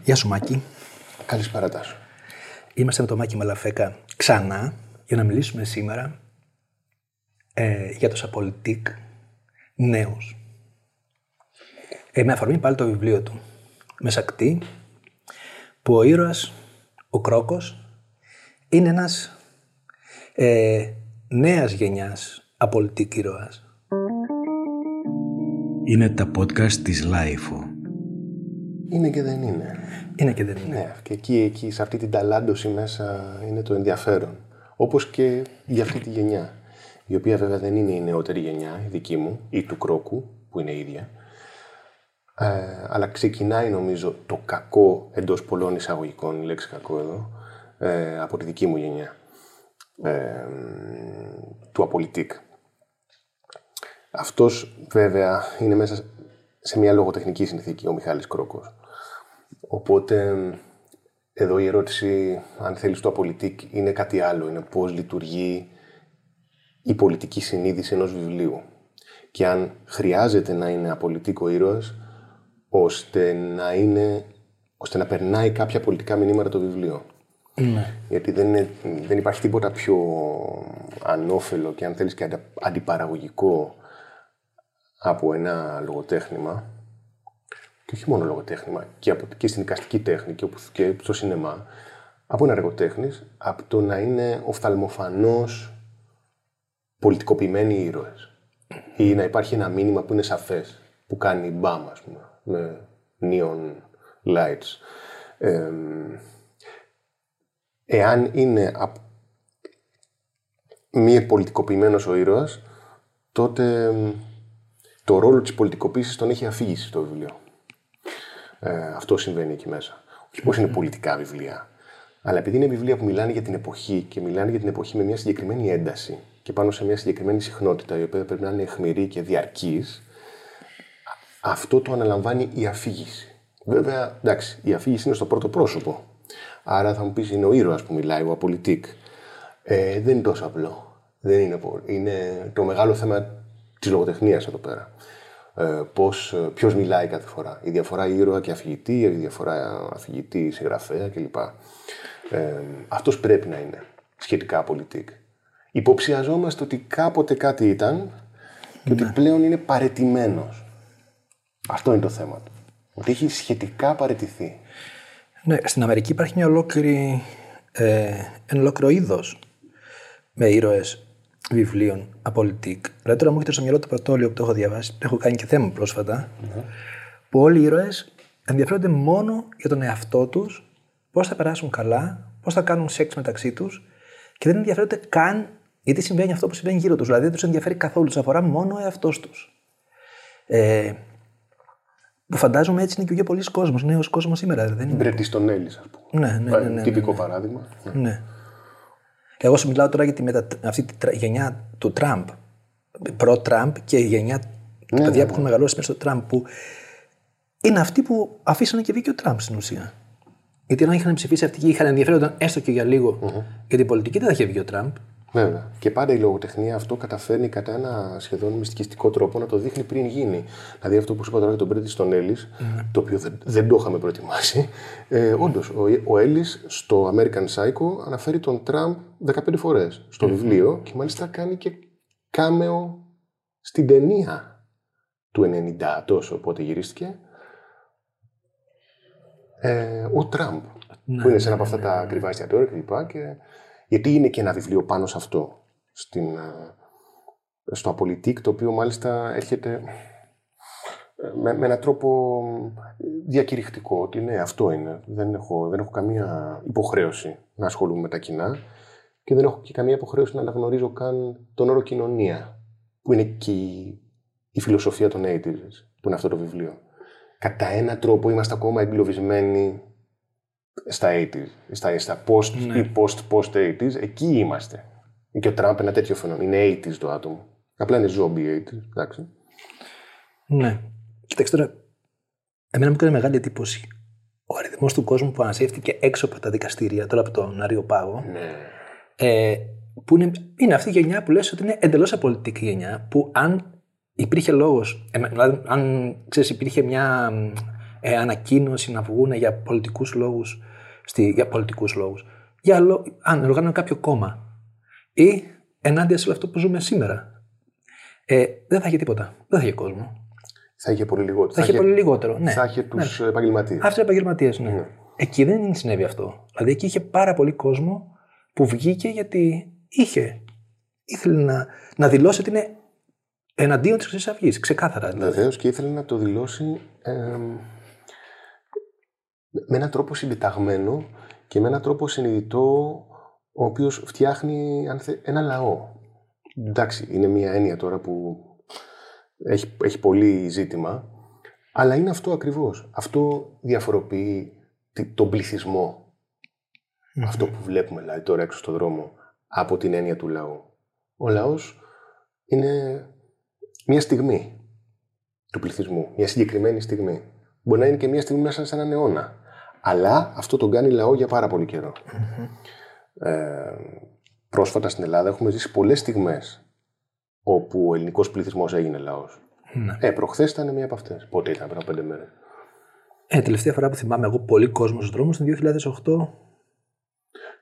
Γεια σου Μάκη. Καλησπέρα Τάσο. Είμαστε με τον Μάκη Μαλαφέκα ξανά για να μιλήσουμε σήμερα ε, για το Σαπολιτικ νέους. Ε, με αφορμή πάλι το βιβλίο του. Μεσακτή, που ο ήρωας, ο Κρόκος, είναι ένας ε, νέας γενιάς απολυτικ ήρωας. Είναι τα podcast της LiFO. Είναι και δεν είναι. Είναι και δεν είναι. Ναι, και εκεί, εκεί σε αυτή την ταλάντωση μέσα είναι το ενδιαφέρον. Όπως και για αυτή τη γενιά. Η οποία βέβαια δεν είναι η νεότερη γενιά, η δική μου, ή του Κρόκου, που είναι η ίδια. Ε, αλλά ξεκινάει νομίζω το κακό εντός πολλών εισαγωγικών, η λέξη κακό εδώ, ε, από τη δική μου γενιά. Ε, του Απολυτικ. Αυτός βέβαια είναι μέσα σε μια λογοτεχνική συνθήκη, ο Μιχάλης Κρόκος. Οπότε εδώ η ερώτηση, αν θέλεις το Απολυτικ, είναι κάτι άλλο. Είναι πώς λειτουργεί η πολιτική συνείδηση ενός βιβλίου. Και αν χρειάζεται να είναι απολυτικό ήρωας, ώστε να, είναι, ώστε να περνάει κάποια πολιτικά μηνύματα το βιβλίο. Ναι. Γιατί δεν, είναι, δεν υπάρχει τίποτα πιο ανώφελο και αν θέλεις και αντιπαραγωγικό από ένα λογοτέχνημα και όχι μόνο λογοτέχνημα, και, από, και στην εικαστική τέχνη και, και στο σινεμά, από ένα εργοτέχνης, από το να είναι οφθαλμοφανώς πολιτικοποιημένοι ήρωες. Ή να υπάρχει ένα μήνυμα που είναι σαφές, που κάνει μπαμ, ας πούμε, με neon lights. Ε, εάν είναι μη πολιτικοποιημένος ο ήρωας, τότε το ρόλο της πολιτικοποίησης τον έχει αφήγηση στο βιβλίο. Ε, αυτό συμβαίνει εκεί μέσα. Όχι πως είναι πολιτικά βιβλία, αλλά επειδή είναι βιβλία που μιλάνε για την εποχή και μιλάνε για την εποχή με μια συγκεκριμένη ένταση και πάνω σε μια συγκεκριμένη συχνότητα, η οποία πρέπει να είναι αιχμηρή και διαρκής, αυτό το αναλαμβάνει η αφήγηση. Βέβαια, εντάξει, η αφήγηση είναι στο πρώτο πρόσωπο. Άρα θα μου πεις είναι ο ήρωας που μιλάει, ο απολυτικ. Ε, δεν είναι τόσο απλό. Δεν είναι, είναι το μεγάλο θέμα της λογοτεχνίας εδώ πέρα. Ε, πώς, ποιος μιλάει κάθε φορά. Η διαφορά ήρωα και αφηγητή, η διαφορά αφηγητή, συγγραφέα κλπ. Ε, αυτός πρέπει να είναι σχετικά απολυτικ. Υποψιαζόμαστε ότι κάποτε κάτι ήταν και ότι πλέον είναι παρετημένος. Αυτό είναι το θέμα του. Ότι έχει σχετικά παρετηθεί. Ναι, στην Αμερική υπάρχει μια ολόκληρη, ε, ένα ολόκληρο είδος με ήρωες βιβλίων απολυτικ. Δηλαδή τώρα μου έρχεται στο μυαλό το πρωτόλιο που το έχω διαβάσει, το έχω κάνει και θέμα πρόσφατα, που όλοι οι ήρωες ενδιαφέρονται μόνο για τον εαυτό τους, πώς θα περάσουν καλά, πώς θα κάνουν σεξ μεταξύ τους και δεν ενδιαφέρονται καν γιατί συμβαίνει αυτό που συμβαίνει γύρω τους. Δηλαδή δεν τους ενδιαφέρει καθόλου, τους αφορά μόνο ο εαυτός τους. Ε, που φαντάζομαι έτσι είναι και ο πιο πολλοί κόσμος, νέος κόσμος σήμερα. Δεν είναι. Μπρετή στον Έλλης, ας πούμε. Ναι, ναι, ναι, ναι, Τυπικό ναι, ναι. παράδειγμα. Ναι. Και εγώ σου μιλάω τώρα για τη μετα... αυτή τη τρα- γενιά του Τραμπ. Προ-Τραμπ και η γενιά του Ναι, παιδιά ναι, που έχουν μεγαλώσει μέσα στο Τραμπ. Που είναι αυτοί που αφήσανε και βγήκε ο Τραμπ στην ουσία. Γιατί αν είχαν ψηφίσει αυτοί και είχαν ενδιαφέρονταν έστω και για λιγο για την πολιτική, δεν θα είχε βγει ο Τραμπ. Βέβαια. Και πάντα η λογοτεχνία αυτό καταφέρνει κατά ένα σχεδόν μυστικιστικό τρόπο να το δείχνει πριν γίνει. Δηλαδή αυτό που σου είπα τώρα για τον Μπρέντι στον Έλλης, το οποίο δεν, δεν το είχαμε προετοιμάσει. Ε, Όντως, ο, ο Έλλης στο American Psycho αναφέρει τον Τραμπ 15 φορές στο βιβλίο και μάλιστα κάνει και κάμεο στην ταινία του 90 τόσο πότε γυρίστηκε. Ε, ο Τραμπ. που είναι σε ένα από αυτά τα ακριβά εστιατόρια κλπ. Και... Γιατί είναι και ένα βιβλίο πάνω σε αυτό. Στην, ε, στο Απολυτικ, το οποίο μάλιστα έρχεται ε, με, με έναν τρόπο διακηρυχτικό. Ότι ναι, αυτό είναι. Δεν έχω, δεν έχω καμία υποχρέωση να ασχολούμαι με τα κοινά και δεν έχω και καμία υποχρέωση να αναγνωρίζω καν τον όρο κοινωνία, που είναι και η, η φιλοσοφία των 80's, που είναι αυτό το βιβλίο. Κατά έναν τρόπο είμαστε ακόμα εγκλωβισμένοι στα 80s, στα, στα post Ναι. ή post-post 80s, εκεί είμαστε. Και ο Τραμπ ένα τέτοιο φαινόμενο. Είναι 80s το άτομο. Απλά είναι zombie 80s, εντάξει. Ναι. Κοιτάξτε τώρα, εμένα μου έκανε μεγάλη εντύπωση ο αριθμός του κόσμου που ανασύρθηκε έξω από τα δικαστήρια, τώρα από τον Άριο Πάγο. Ναι. Ε, που είναι, είναι αυτή η γενιά που λες ότι είναι εντελώς απολυτική γενιά, που αν υπήρχε λόγος, δηλαδή αν ξέρεις, υπήρχε μια ε, ανακοίνωση να βγουν για πολιτικούς λόγους. Για πολιτικούς λόγους. Για λο... αν οργάνωνε κάποιο κόμμα. Ή ενάντια σε αυτό που ζούμε σήμερα. Ε, δεν θα είχε τίποτα. Δεν θα είχε κόσμο. Θα είχε πολύ λιγότερο. Θα, είχε πολύ λιγότερο. Ναι. Θα είχε τους ναι. επαγγελματίες. Αυτούς επαγγελματίες, ναι. ναι. Εκεί δεν συνέβη αυτό. Δηλαδή εκεί είχε πάρα πολύ κόσμο που βγήκε γιατί είχε. ήθελε να, να δηλώσει ότι είναι εναντίον της Χρυσής Αυγής. Ξεκάθαρα. Δηλαδή. Βεβαίως και ήθελε να το δηλώσει ε, με έναν τρόπο συντεταγμένο και με έναν τρόπο συνειδητό ο οποίος φτιάχνει ένα λαό. Εντάξει, είναι μια έννοια τώρα που έχει, έχει πολύ ζήτημα, αλλά είναι αυτό ακριβώς. Αυτό διαφοροποιεί τον πληθυσμο Αυτό που βλέπουμε δηλαδή τώρα έξω στον δρόμο από την έννοια του λαού. Ο λαός είναι μια στιγμή του πληθυσμού, μια συγκεκριμένη στιγμή. Μπορεί να είναι και μια στιγμή μέσα σε έναν αιώνα. Αλλά αυτό τον κάνει λαό για πάρα πολύ Ε, πρόσφατα στην Ελλάδα έχουμε ζήσει πολλές στιγμές όπου ο ελληνικός πληθυσμός έγινε λαός. Ναι. Ε, προχθές ήταν μία από αυτές. Πότε ήταν, πριν από πέντε μέρες. Ε, τελευταία φορά που θυμάμαι εγώ πολύ κόσμο στους δρόμους ήταν 2008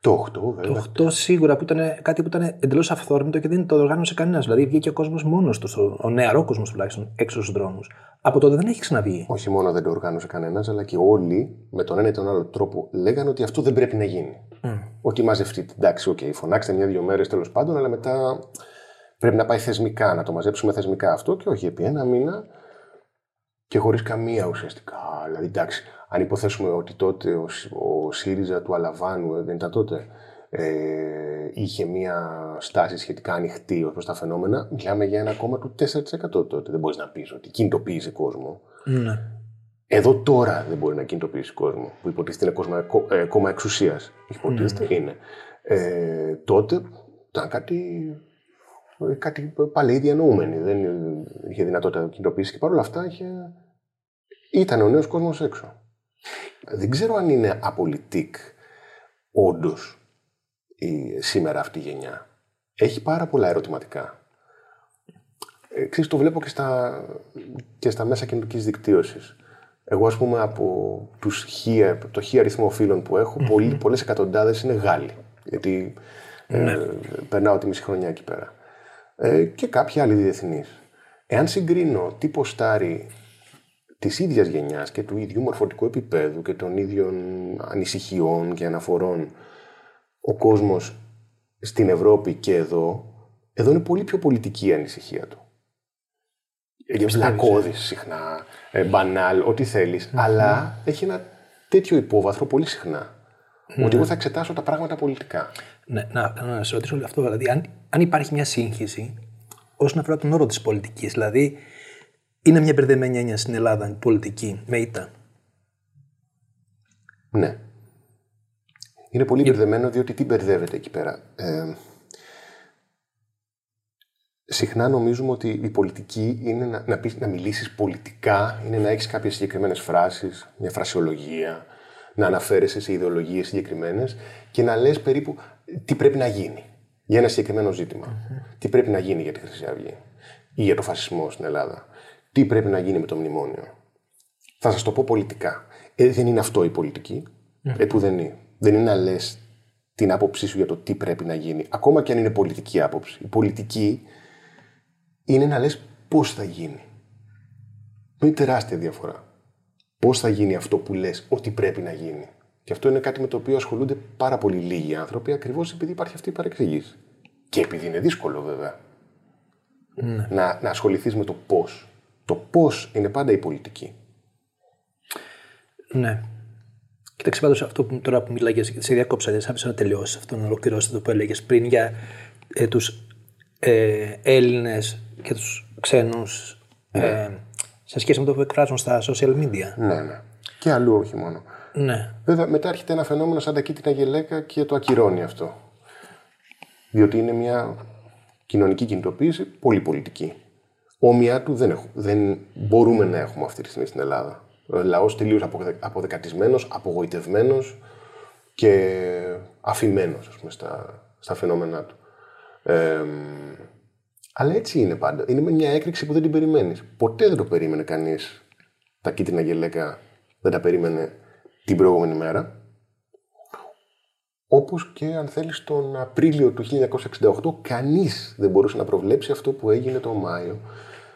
το 8, βέβαια. Το 8 σίγουρα που ήταν κάτι που ήταν εντελώς αυθόρμητο και δεν το οργάνωσε κανένας. Δηλαδή βγήκε ο κόσμος μόνος του, ο νεαρός κόσμος τουλάχιστον, έξω στους δρόμους. Από τότε δεν έχει ξαναβγεί. Όχι μόνο δεν το οργάνωσε κανένας, αλλά και όλοι με τον ένα ή τον άλλο τρόπο λέγανε ότι αυτό δεν πρέπει να γίνει. Mm. Ότι μαζευτείτε. Εντάξει, οκέι, okay, φωνάξτε μια-δύο μέρες τέλος πάντων, αλλά μετά πρέπει να πάει θεσμικά, να το μαζέψουμε θεσμικά αυτό και όχι επί ένα μήνα και χωρίς καμία ουσιαστικά. Δηλαδή, εντάξει, αν υποθέσουμε ότι τότε ο, ο ΣΥΡΙΖΑ του Αλαβάνου, ε, δεν ήταν τότε, ε, είχε μια στάση σχετικά ανοιχτή ως προς τα φαινόμενα, μιλάμε για ένα κόμμα του 4% τότε. Δεν μπορείς να πεις ότι κινητοποίησε κόσμο. Ναι. Εδώ τώρα δεν μπορεί να κινητοποιήσει κόσμο, που υποτίθεται είναι κόμμα, ε, κόμμα εξουσίας. Υποτίθεται ναι. είναι. Ε, τότε ήταν κάτι, κάτι πάλι διανοούμενοι. Δεν είχε δυνατότητα να κινητοποιήσει και παρόλα αυτά είχε... ήταν ο νέος κόσμος έξω. Δεν ξέρω αν είναι απολυτικ όντως σήμερα αυτή η γενιά. Έχει πάρα πολλά ερωτηματικά. Ε, ξέρεις, το βλέπω και στα, και στα μέσα κοινωνικής δικτύωσης. Εγώ, ας πούμε, από τους χι, το χι αριθμό φίλων που έχω, mm-hmm. πολλές εκατοντάδες είναι Γάλλοι. Γιατί ε, ναι. περνάω τη μισή χρονιά εκεί πέρα. Ε, και κάποιοι άλλοι διεθνείς. Εάν συγκρίνω τι ποστάρει της ίδιας γενιάς και του ίδιου μορφωτικού επίπεδου και των ίδιων ανησυχιών και αναφορών ο κόσμος στην Ευρώπη και εδώ, εδώ είναι πολύ πιο πολιτική η ανησυχία του. Είναι βλακώδης συχνά, ε, μπανάλ, ό,τι αλλά έχει ένα τέτοιο υπόβαθρο πολύ συχνά. Ναι. Ότι εγώ θα εξετάσω τα πράγματα πολιτικά. Ναι, να, να σε ρωτήσω αυτό. Δηλαδή, αν, αν υπάρχει μια σύγχυση όσον αφορά τον όρο της πολιτικής, δηλαδή είναι μια μπερδεμένη έννοια στην Ελλάδα, πολιτική, με ήττα. Ναι. Είναι πολύ μπερδεμένο διότι τι μπερδεύεται εκεί πέρα; Ε, συχνά νομίζουμε ότι η πολιτική είναι να, να, πεις, να μιλήσεις πολιτικά, είναι να έχεις κάποιες συγκεκριμένες φράσεις, μια φρασιολογία, να αναφέρεσαι σε ιδεολογίες συγκεκριμένες και να λες περίπου τι πρέπει να γίνει για ένα συγκεκριμένο Τι πρέπει να γίνει για τη Χρυσή Αυγή ή για το φασισμό στην Ελλάδα. Τι πρέπει να γίνει με το μνημόνιο. Θα σας το πω πολιτικά. Ε, δεν είναι αυτό η πολιτική. Mm. Ε, που δεν είναι. Δεν είναι να λες την άποψή σου για το τι πρέπει να γίνει. Ακόμα και αν είναι πολιτική άποψη. Η πολιτική είναι να λες πώς θα γίνει. Είναι τεράστια διαφορά. Πώς θα γίνει αυτό που λες ότι πρέπει να γίνει. Και αυτό είναι κάτι με το οποίο ασχολούνται πάρα πολύ λίγοι άνθρωποι, ακριβώς επειδή υπάρχει αυτή η παρεξήγηση. Και επειδή είναι δύσκολο, βέβαια. Ναι. Να, να ασχοληθείς με το πώς. Το πώς είναι πάντα η πολιτική. Ναι. Κοίταξε πάντως αυτό που τώρα που μιλάγες, σε διακόψα, δεν άφησα να τελειώσεις αυτό, να ολοκληρώσει το που έλεγες πριν για ε, τους ε, Έλληνες και τους ξένους ναι. ε, σε σχέση με το που εκφράζουν στα social media. Ναι, ναι. Και αλλού όχι μόνο. Ναι. Βέβαια, μετά έρχεται ένα φαινόμενο σαν τα κίτρινα γελέκα και το ακυρώνει αυτό. Διότι είναι μια κοινωνική κινητοποίηση πολύ πολιτική. Όμοιά του δεν, έχουμε, δεν μπορούμε να έχουμε αυτή τη στιγμή στην Ελλάδα. Ο λαός τελείως αποδεκατισμένος, απογοητευμένος και αφημένος στα, στα φαινόμενά του. Ε, αλλά έτσι είναι πάντα. Είναι μια έκρηξη που δεν την περιμένεις. Ποτέ δεν το περίμενε κανείς τα κίτρινα γελέκα δεν τα περίμενε την προηγούμενη μέρα. Όπως και αν θέλεις τον Απρίλιο του 1968 κανείς δεν μπορούσε να προβλέψει αυτό που έγινε τον Μάιο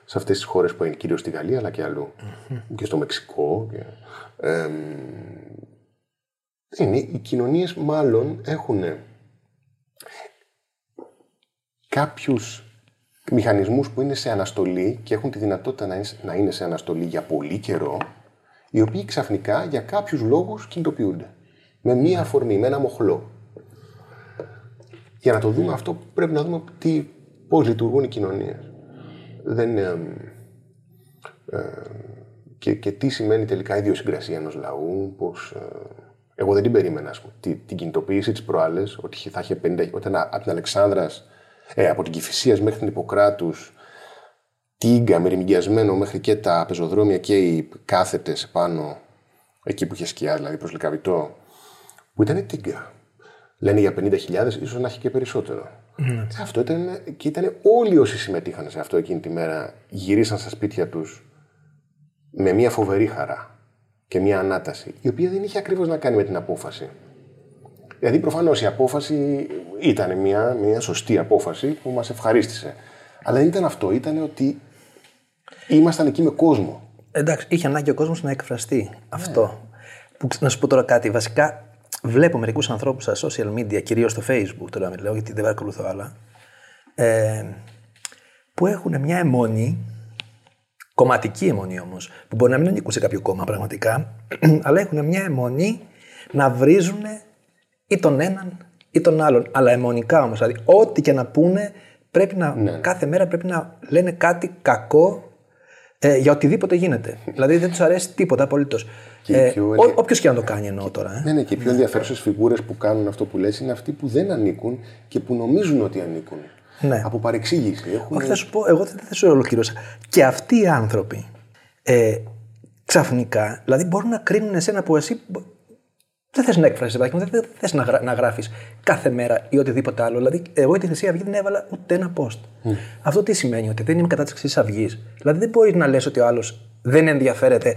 σε αυτές τις χώρες που είναι κυρίως στη Γαλλία αλλά και αλλου Και στο Μεξικό. Και, εμ, είναι, οι κοινωνίες μάλλον έχουν κάποιους μηχανισμούς που είναι σε αναστολή και έχουν τη δυνατότητα να είναι, να είναι σε αναστολή για πολύ καιρό, οι οποίοι ξαφνικά για κάποιους λόγους κινητοποιούνται. Με μία αφορμή, με ένα μοχλό. Για να το δούμε αυτό πρέπει να δούμε τι, πώς λειτουργούν οι κοινωνίες. Δεν, είναι, ε, και, και τι σημαίνει τελικά η ιδιοσυγκρασία ενός λαού, πώς, ε, εγώ δεν την περίμενα, ας πούμε, την, την κινητοποίηση της προάλλες, ότι θα είχε 50, όταν από την Αλεξάνδρας ε, από την Κηφισίας μέχρι την Ιπποκράτους, τίγκα μεριμικιασμένο μέχρι και τα πεζοδρόμια και οι κάθετες πάνω, εκεί που είχε σκιά, δηλαδή προς Λεκαβητό, που ήταν τίγκα. Λένε για 50.000, ίσως να έχει και περισσότερο. Mm. Αυτό ήταν, και ήταν όλοι όσοι συμμετείχαν σε αυτό εκείνη τη μέρα, γυρίσαν στα σπίτια τους με μια φοβερή χαρά και μια ανάταση, η οποία δεν είχε ακριβώς να κάνει με την απόφαση. Δηλαδή, προφανώς η απόφαση ήταν μια, μια σωστή απόφαση που μας ευχαρίστησε. Αλλά δεν ήταν αυτό. Ήταν ότι ήμασταν εκεί με κόσμο. Εντάξει, είχε ανάγκη ο κόσμος να εκφραστεί αυτό. Που, να σου πω τώρα κάτι. Βασικά, βλέπω μερικούς ανθρώπους στα social media, κυρίως στο Facebook, τώρα μιλάω γιατί δεν παρακολουθώ άλλα, ε, που έχουν μια αιμονή, κομματική αιμονή όμως, που μπορεί να μην ανήκουν σε κάποιο κόμμα πραγματικά, αλλά έχουν μια αιμονή να βρίζουν ή τον έναν ή τον άλλον. Αλλά αιμονικά όμως. Δηλαδή, ό,τι και να πούνε, πρέπει να, ναι. κάθε μέρα πρέπει να λένε κάτι κακό ε, για οτιδήποτε γίνεται. δηλαδή δεν τους αρέσει τίποτα απολύτως. Ε, Όποιος και να το κάνει εννοώ τώρα. Ε. Ναι, ναι, και οι πιο ενδιαφέρουσες φιγούρες που κάνουν αυτό που λες είναι αυτοί που δεν ανήκουν και που νομίζουν ότι ανήκουν. Ναι. Από παρεξήγηση. Έχουν... Όχι, θα σου πω, εγώ δεν θα σου ολοκληρώσα. Και αυτοί οι άνθρωποι ε, ξαφνικά, δηλαδή μπορούν να κρίνουν εσένα που εσύ δεν θες να εκφράσεις παιδάκι μου, δεν θες να, γρα, να γράφεις κάθε μέρα ή οτιδήποτε άλλο. Δηλαδή, εγώ τη Χρυσή Αυγή δεν έβαλα ούτε ένα post. Mm. Αυτό τι σημαίνει, ότι δεν είμαι κατά της Χρυσής Αυγής. Δηλαδή, δεν μπορείς να λες ότι ο άλλος δεν ενδιαφέρεται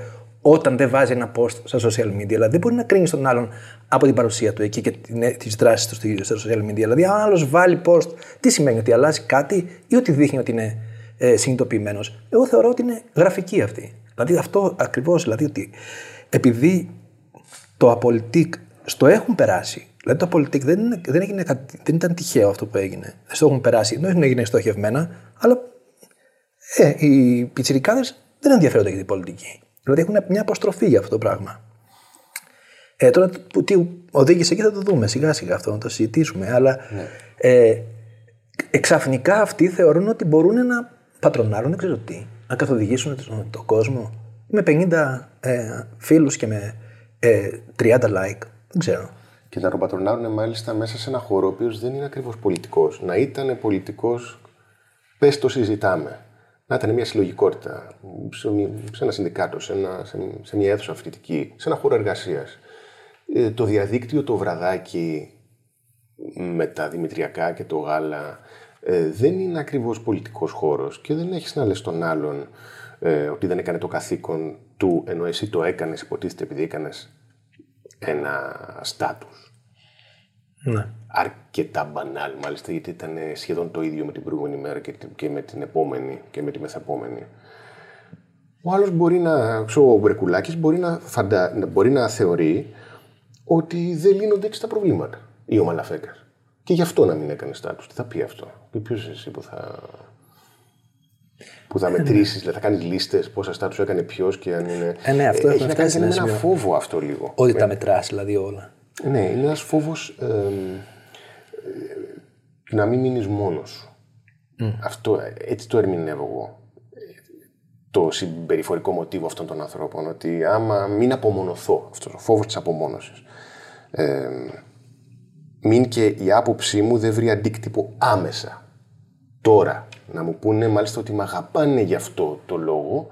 όταν δεν βάζει ένα post στα social media. Δηλαδή, δεν μπορεί να κρίνεις τον άλλον από την παρουσία του εκεί και τις δράσεις του στα social media. Δηλαδή, αν άλλος βάλει post, τι σημαίνει, ότι αλλάζει κάτι ή ότι δείχνει ότι είναι ε, συνειδητοποιημένος; Εγώ θεωρώ ότι είναι γραφική αυτή. Δηλαδή, αυτό ακριβώς, δηλαδή ότι επειδή το απολυτικ στο έχουν περάσει. Δηλαδή το απολυτικ δεν, είναι, δεν, έγινε, δεν ήταν τυχαίο αυτό που έγινε. Στο έχουν περάσει. Δεν έγινε στοχευμένα, αλλά ε, οι πιτσιρικάδες δεν ενδιαφέρονται για την πολιτική. Δηλαδή έχουν μια αποστροφή για αυτό το πράγμα. Ε, τώρα που τι οδήγησε εκεί θα το δούμε σιγά σιγά αυτό, να το συζητήσουμε. Αλλά ναι. ε, εξαφνικά αυτοί θεωρούν ότι μπορούν να πατρονάρουν, δεν ξέρω τι, να καθοδηγήσουν τον, τον κόσμο με 50 ε, φίλους και με ε, 30 like. Δεν ξέρω. Και να ροπατρονάρουν μάλιστα μέσα σε ένα χώρο ο οποίος δεν είναι ακριβώς πολιτικός. Να ήταν πολιτικός, πες το συζητάμε. Να ήταν μια συλλογικότητα, σε ένα συνδικάτο, σε, ένα, σε, μια αίθουσα φοιτητική, σε ένα χώρο εργασίας. Ε, το διαδίκτυο, το βραδάκι με τα δημητριακά και το γάλα ε, δεν είναι ακριβώς πολιτικός χώρος και δεν έχεις να λες τον άλλον ε, ότι δεν έκανε το καθήκον του, ενώ εσύ το έκανες υποτίθεται επειδή έκανες ένα στάτους. Ναι. Αρκετά μπανάλ μάλιστα γιατί ήταν σχεδόν το ίδιο με την προηγούμενη μέρα και, με την επόμενη και με τη μεθεπόμενη. Ο άλλος μπορεί να, ξέρω, ο Μπρεκουλάκης μπορεί να, φαντα... μπορεί να θεωρεί ότι δεν λύνονται έτσι τα προβλήματα. Ή ο Μαλαφέκας. Και γι' αυτό να μην έκανε στάτους. Τι θα πει αυτό; Και ποιος εσύ που θα που θα μετρήσεις, δηλαδή θα κάνεις λίστες πόσα στάτους έκανε ποιος και αν είναι. Ε, ναι, αυτό έχει να κάνει με ένα φόβο αυτό λίγο. Ότι τα μετράς δηλαδή όλα. Ναι, είναι ένας φόβος ε, να μην μείνεις μόνος σου. Αυτό, έτσι το ερμηνεύω εγώ. Το συμπεριφορικό μοτίβο αυτών των ανθρώπων. Ότι άμα μην απομονωθώ, αυτός ο φόβος της απομόνωσης. Ε, μην και η άποψή μου δεν βρει αντίκτυπο άμεσα. Τώρα να μου πούνε μάλιστα ότι με αγαπάνε γι' αυτό το λόγο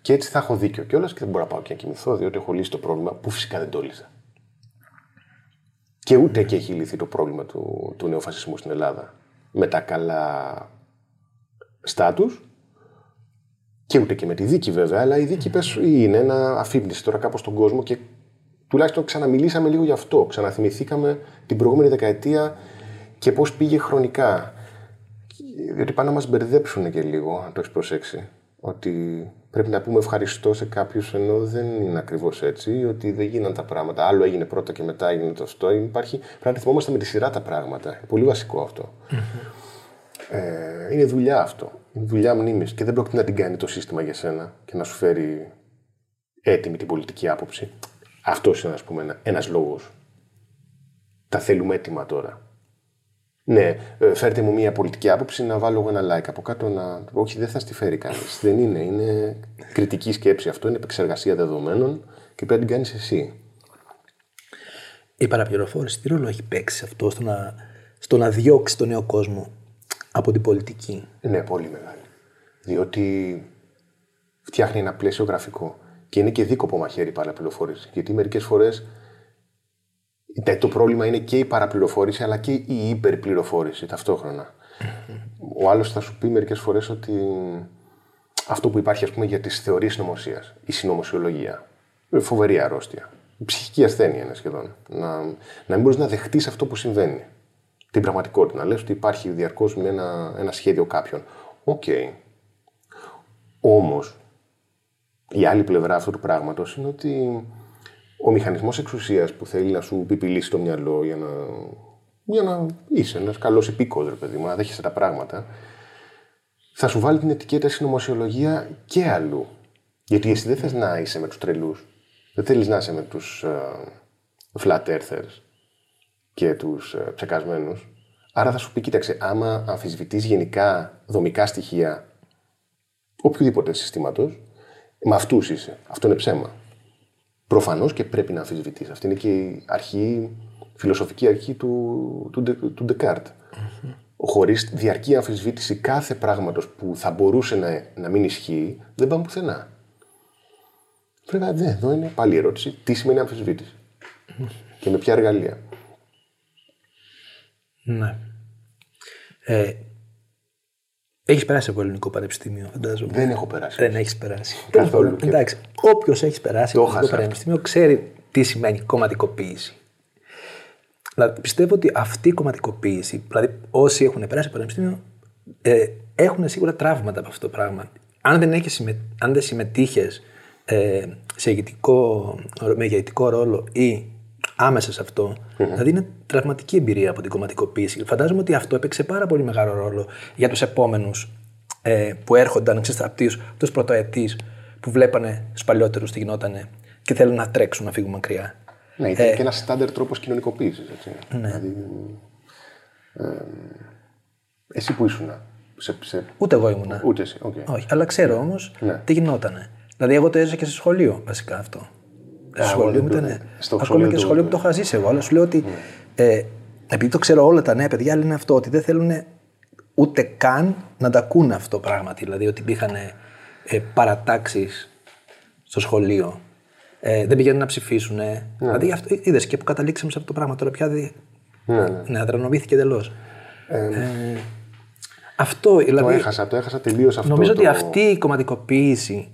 και έτσι θα έχω δίκιο κιόλας και δεν μπορώ να πάω και να κοιμηθώ διότι έχω λύσει το πρόβλημα που φυσικά δεν το λύσα. Και ούτε και έχει λυθεί το πρόβλημα του, του νεοφασισμού στην Ελλάδα. Με τα καλά στάτους, Και ούτε και με τη δίκη βέβαια, αλλά η δίκη πες, είναι ένα αφύπνιση τώρα κάπως στον κόσμο και τουλάχιστον ξαναμιλήσαμε λίγο γι' αυτό. Ξαναθυμηθήκαμε την προηγούμενη δεκαετία και πώς πήγε χρονικά. Διότι πάνε να μας μπερδέψουν και λίγο, αν το έχεις προσέξει. Ότι πρέπει να πούμε ευχαριστώ σε κάποιους ενώ δεν είναι ακριβώς έτσι, ότι δεν γίναν τα πράγματα. Άλλο έγινε πρώτα και μετά έγινε το αυτό. Υπάρχει, πρέπει να θυμόμαστε με τη σειρά τα πράγματα. Είναι πολύ βασικό Ε, είναι δουλειά αυτό. Είναι δουλειά μνήμης και δεν πρόκειται να την κάνει το σύστημα για σένα και να σου φέρει έτοιμη την πολιτική άποψη. Αυτός είναι, ας πούμε, ένας λόγος. Τα θέλουμε έτοιμα τώρα. Ναι, ε, φέρτε μου μια πολιτική άποψη να βάλω εγώ ένα like από κάτω. Να... Όχι, δεν θα στη φέρει κανείς. δεν είναι. Είναι κριτική σκέψη αυτό, είναι επεξεργασία δεδομένων και πρέπει να την κάνεις εσύ. Η παραπληροφόρηση τι ρόλο έχει παίξει αυτό στο να, στο να διώξει τον νέο κόσμο από την πολιτική; Ναι, πολύ μεγάλη. Διότι φτιάχνει ένα πλαίσιο γραφικό. Και είναι και δίκοπο μαχαίρι η παραπληροφόρηση. Γιατί μερικές φορές το πρόβλημα είναι και η παραπληροφόρηση αλλά και η υπερπληροφόρηση ταυτόχρονα. Ο άλλος θα σου πει μερικές φορές ότι αυτό που υπάρχει ας πούμε, για τις θεωρίες νομοσίας, η συνωμοσιολογία, φοβερή αρρώστια. Η ψυχική ασθένεια είναι σχεδόν. Να, να μην μπορείς να δεχτείς αυτό που συμβαίνει. Την πραγματικότητα. Να λες ότι υπάρχει διαρκώς με ένα, ένα σχέδιο κάποιον. ΟΚ. Okay. Όμως, η άλλη πλευρά αυτού του πράγματος είναι ότι ο μηχανισμός εξουσίας που θέλει να σου πιπιλήσει το μυαλό για να, για να είσαι ένας καλός υπήκοος, ρε παιδί μου, να δέχεσαι τα πράγματα, θα σου βάλει την ετικέτα συνωμοσιολογία και αλλού. Γιατί εσύ δεν θες να είσαι με τους τρελούς. Δεν θέλεις να είσαι με τους uh, flat earthers και τους uh, ψεκασμένους. Άρα θα σου πει, κοίταξε, άμα αμφισβητείς γενικά δομικά στοιχεία οποιοδήποτε συστήματος, με αυτούς είσαι. Αυτό είναι ψέμα. Προφανώς και πρέπει να αμφισβητείς. Αυτή είναι και η αρχή, φιλοσοφική αρχή του, του, του Ντεκάρτ. Mm-hmm. Χωρίς διαρκή αμφισβήτηση κάθε πράγματος που θα μπορούσε να, να μην ισχύει, δεν πάμε πουθενά. Πρέπει να δει, εδώ είναι πάλι η ερώτηση. Τι σημαίνει αμφισβήτηση και με ποια εργαλεία. Ναι. Ε, έχεις περάσει από ελληνικό πανεπιστήμιο, φαντάζομαι. Δεν έχω περάσει. Δεν έχεις περάσει. Καθόλου. Εντάξει. Όποιος έχει περάσει από ελληνικό πανεπιστήμιο ξέρει τι σημαίνει κομματικοποίηση. Δηλαδή, πιστεύω ότι αυτή η κομματικοποίηση, δηλαδή όσοι έχουν περάσει από πανεπιστήμιο, ε, έχουν σίγουρα τραύματα από αυτό το πράγμα. Αν δεν, έχεις, αν δεν συμμετείχες ε, σε ηγετικό, με ηγετικό ρόλο ή άμεσα σε αυτό. Mm-hmm. Δηλαδή είναι τραυματική εμπειρία από την κομματικοποίηση. Φαντάζομαι ότι αυτό έπαιξε πάρα πολύ μεγάλο ρόλο για τους επόμενους ε, που έρχονταν από τους πρωτοετής που βλέπανε στου παλιότερους τι γινότανε και θέλουν να τρέξουν να φύγουν μακριά. Ναι, ήταν ε, και ένας στάνταρ τρόπος κοινωνικοποίησης. Ναι. Δηλαδή, ε, εσύ που ήσουν. Σε, σε... Ούτε εγώ ήμουνα. Ούτε εσύ. Okay. Όχι, αλλά ξέρω όμως ναι. τι γινότανε. Δηλαδή, εγώ το έζησα και σε σχολείο βασικά αυτό σχολείο μου ήταν. Ακόμα και σχολείο που το είχα ζήσει εγώ. Αλλά σου λέω ότι ε, επειδή το ξέρω όλα τα νέα παιδιά λένε αυτό, ότι δεν θέλουν ούτε καν να τα ακούνε αυτό πράγματι. Δηλαδή ότι υπήρχαν ε, παρατάξεις στο σχολείο. Ε, δεν πηγαίνουν να ψηφίσουν. Ναι. Δηλαδή αυτό είδες και που καταλήξαμε σε αυτό το πράγμα τώρα πια. Δηλαδή, ναι, ναι. ναι αδρανοποιήθηκε εντελώς. Ε, ε, αυτό δηλαδή. Το έχασα, το έχασα τελείως αυτό. Νομίζω το... ότι αυτή η κομματικοποίηση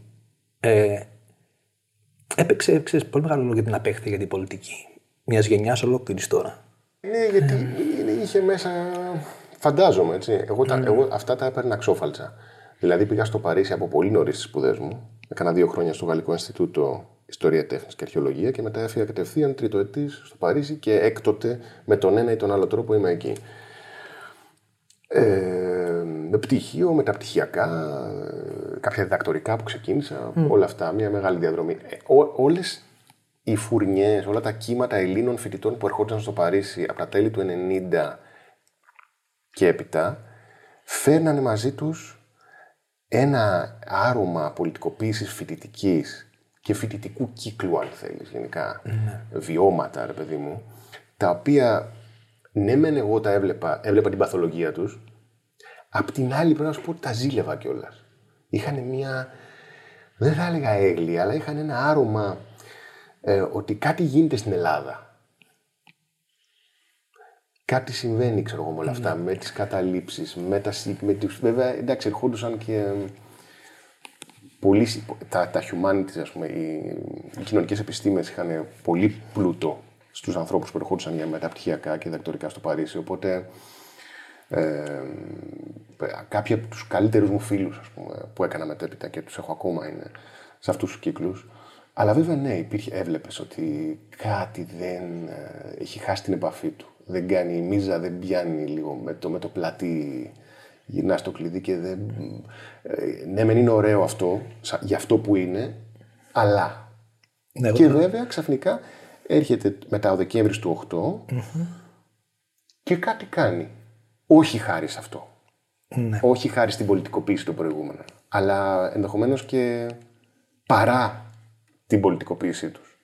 ε, έπαιξε ξέρεις, πολύ μεγάλο ρόλο για την απέχθεια για την πολιτική. Μιας γενιάς ολόκληρης τώρα. Ναι, γιατί ε. είχε μέσα. Φαντάζομαι έτσι. Εγώ, τα, εγώ αυτά τα έπαιρνα ξόφαλτσα. Δηλαδή πήγα στο Παρίσι από πολύ νωρίς τις σπουδές μου. Έκανα δύο χρόνια στο Γαλλικό Ινστιτούτο Ιστορία Τέχνης και Αρχαιολογία και μετά έφυγα κατευθείαν τρίτο στο Παρίσι και έκτοτε με τον ένα ή τον άλλο τρόπο είμαι εκεί. Ε, με πτυχίο, μεταπτυχιακά, κάποια διδακτορικά που ξεκίνησα, όλα αυτά, μια μεγάλη διαδρομή. Ε, όλες οι φουρνιές, όλα τα κύματα Ελλήνων φοιτητών που ερχόντουσαν στο Παρίσι από τα τέλη του 90 και έπειτα, φέρνανε μαζί τους ένα άρωμα πολιτικοποίησης φοιτητικής και φοιτητικού κύκλου, αν θέλεις, γενικά, mm. βιώματα, ρε παιδί μου, τα οποία ναι, μεν εγώ τα έβλεπα, έβλεπα την παθολογία τους. Απ' την άλλη, πρέπει να σου πω ότι τα ζήλευα κιόλας. Είχαν μια. Δεν θα έλεγα έγκλη, αλλά είχαν ένα άρωμα ε, ότι κάτι γίνεται στην Ελλάδα. Κάτι συμβαίνει, ξέρω εγώ, με όλα αυτά. Με τις καταλήψεις, με τα με Βέβαια, εντάξει, ερχόντουσαν και πολύ, τα, τα humanities, ας πούμε, οι, οι κοινωνικές επιστήμες είχαν πολύ πλούτο στους ανθρώπους που ερχόντουσαν για μεταπτυχιακά και διδακτορικά στο Παρίσι. Οπότε ε, κάποιοι από τους καλύτερους μου φίλους ας πούμε, που έκανα μετέπειτα και τους έχω ακόμα είναι σε αυτούς τους κύκλους. Αλλά βέβαια ναι, υπήρχε, έβλεπες ότι κάτι δεν ε, έχει χάσει την επαφή του. Δεν κάνει η μίζα, δεν πιάνει λίγο με το, με το πλατή γυρνά στο κλειδί και δεν... Ε, ναι, μεν είναι ωραίο αυτό, για αυτό που είναι, αλλά... Ναι, και εγώ- βέβαια ξαφνικά έρχεται μετά ο Δεκέμβρης του 8 και κάτι κάνει. Όχι χάρη σε αυτό. Ναι. Όχι χάρη στην πολιτικοποίηση των προηγούμενων. Αλλά ενδεχομένως και παρά την πολιτικοποίησή τους.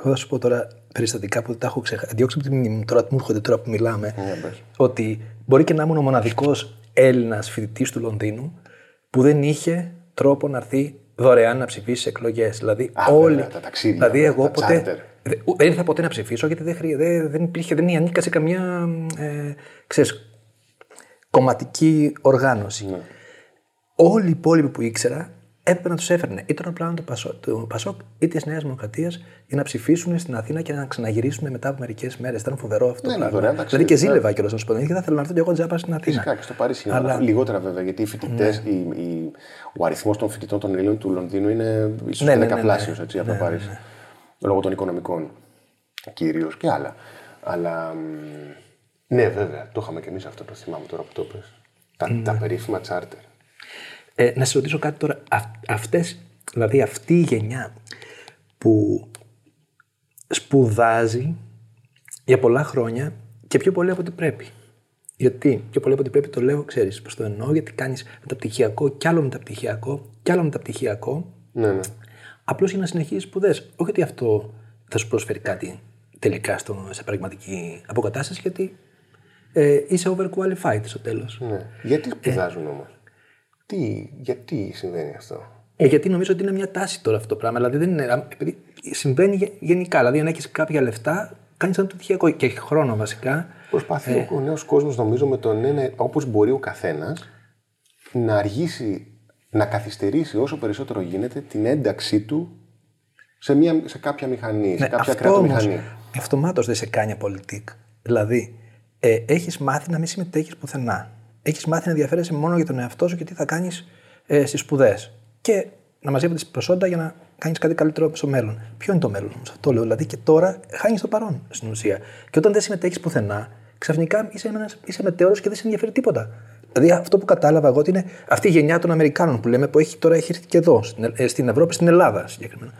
Εγώ θα σου πω τώρα περιστατικά που δεν τα έχω ξεχάσει. Διώξω από τη μνήμη μου τώρα που μου έρχονται τώρα που μιλάμε. Για πες. ότι μπορεί και να ήμουν ο μοναδικός Έλληνας φοιτητής του Λονδίνου που δεν είχε τρόπο να έρθει δωρεάν να ψηφίσει εκλογές. Δηλαδή, Α, όλοι. βέβαια, τα ταξίδια, δηλαδή, βέβαια, εγώ τα ποτέ. charter. Δε- ου- Δεν ήρθα ποτέ να ψηφίσω γιατί δεν, χρει- δεν, δεν υπήρχε, δεν ανήκα σε καμιά ε, ξέρεις, κομματική οργάνωση. Ναι. Όλοι οι υπόλοιποι που ήξερα έπρεπε να τους έφερνε είτε τον πλάνο του Πασόκ, του Πασόκ είτε της Νέας Δημοκρατίας για να ψηφίσουν στην Αθήνα και να ξαναγυρίσουν μετά από μερικές μέρες. Ήταν φοβερό αυτό Ναι, το ναι, πράγμα. δωρεάν ταξίδι, δηλαδή και ναι. ζήλευα κιόλας να σου πω. Γιατί θα ήθελα να έρθω και εγώ τζάπα στην Αθήνα. Φυσικά και στο Παρίσι είναι Αλλά- Ναι. λιγότερα βέβαια, γιατί οι φοιτητές, οι- οι- ο αριθμός των φοιτητών των Ελλήνων του Λονδίνου είναι ίσως Ναι, ναι, ναι, ναι. δεκαπλάσιο έτσι, από το Παρίσι. Λόγω των οικονομικών κυρίως και άλλα. Αλλά μ, ναι, βέβαια, το είχαμε κι εμείς αυτό το θυμάμαι τώρα που το πες. Τα, Ναι. τα περίφημα τσάρτερ. Ε, να σε ρωτήσω κάτι τώρα. Αυ, αυτές, δηλαδή αυτή η γενιά που σπουδάζει για πολλά χρόνια και πιο πολύ από ό,τι πρέπει. Γιατί πιο πολύ από ό,τι πρέπει το λέω, ξέρεις, πώς το εννοώ, γιατί κάνεις μεταπτυχιακό κι άλλο μεταπτυχιακό κι άλλο μεταπτυχιακό Ναι, ναι. Απλώς για να συνεχίσεις σπουδές. Όχι ότι αυτό θα σου προσφέρει κάτι τελικά στο, σε πραγματική αποκατάσταση, γιατί ε, είσαι overqualified στο τέλος. ναι. Γιατί σπουδάζουν όμως; Τι, γιατί συμβαίνει αυτό; Ε, γιατί νομίζω ότι είναι μια τάση τώρα αυτό το πράγμα. Δηλαδή δεν είναι, α, επειδή συμβαίνει γε- γενικά. Δηλαδή, αν έχεις κάποια λεφτά, κάνεις ένα πτυχιακό και έχει χρόνο βασικά. Προσπαθεί Ε. ο νέος κόσμος, νομίζω, με τον ένα, όπως μπορεί ο καθένας, να αργήσει, να καθυστερήσει όσο περισσότερο γίνεται την ένταξή του σε, μια, σε κάποια μηχανή, σε κάποια Ναι, αυτό κρατομηχανή. όμως αυτομάτως δεν σε κάνει πολιτικ. Δηλαδή, ε, έχεις μάθει να μην συμμετέχεις πουθενά. Έχεις μάθει να ενδιαφέρεσαι μόνο για τον εαυτό σου και τι θα κάνεις ε, στις σπουδές. Και να μαζεύεται προσόντα για να κάνεις κάτι καλύτερο στο μέλλον. Ποιο είναι το μέλλον όμως, αυτό λέω. Δηλαδή και τώρα χάνεις το παρόν στην ουσία. Και όταν δεν συμμετέχεις πουθενά, ξαφνικά είσαι, ένας, είσαι μετέωρο και δεν σε ενδιαφέρει τίποτα. Δηλαδή αυτό που κατάλαβα εγώ ότι είναι αυτή η γενιά των Αμερικάνων που λέμε που έχει, τώρα έχει έρθει και εδώ, στην, Ε- στην Ευρώπη, στην Ελλάδα συγκεκριμένα.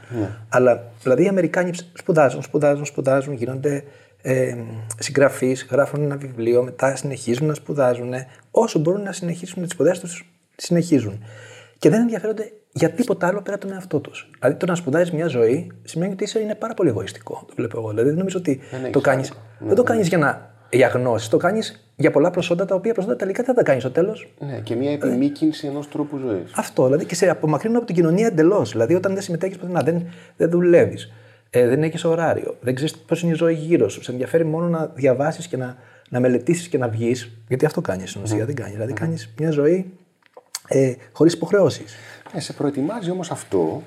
Αλλά δηλαδή οι Αμερικάνοι σπουδάζουν, σπουδάζουν, σπουδάζουν, γίνονται ε, συγγραφείς, γράφουν ένα βιβλίο, μετά συνεχίζουν να σπουδάζουν. Όσο μπορούν να συνεχίσουν τις σπουδές τους, συνεχίζουν. Και δεν ενδιαφέρονται για τίποτα άλλο πέρα από τον εαυτό τους. Δηλαδή το να σπουδάζεις μια ζωή σημαίνει ότι είσαι, είναι πάρα πολύ εγωιστικό. Το βλέπω εγώ. Δηλαδή δεν νομίζω ότι έχεις το κάνει. άδικο. Δεν το κάνεις για, να, για γνώση. Το κάνεις για πολλά προσόντα τα οποία προσόντα τελικά δεν θα τα κάνεις στο τέλος. Ναι, και μια επιμήκυνση ενός τρόπου ζωής. Αυτό. Δηλαδή και σε απομακρύνουν από την κοινωνία εντελώς. Δηλαδή όταν δεν συμμετέχεις πουθενά, δεν, δεν δουλεύεις, ε, δεν έχεις ωράριο, δεν ξέρεις πώς είναι η ζωή γύρω σου. Σε ενδιαφέρει μόνο να διαβάσεις και να, να μελετήσεις και να βγεις. Γιατί αυτό κάνεις στην ουσία. Δεν κάνεις. Δηλαδή κάνεις μια ζωή ε, χωρίς υποχρεώσεις. Ε, σε προετοιμάζει όμως αυτό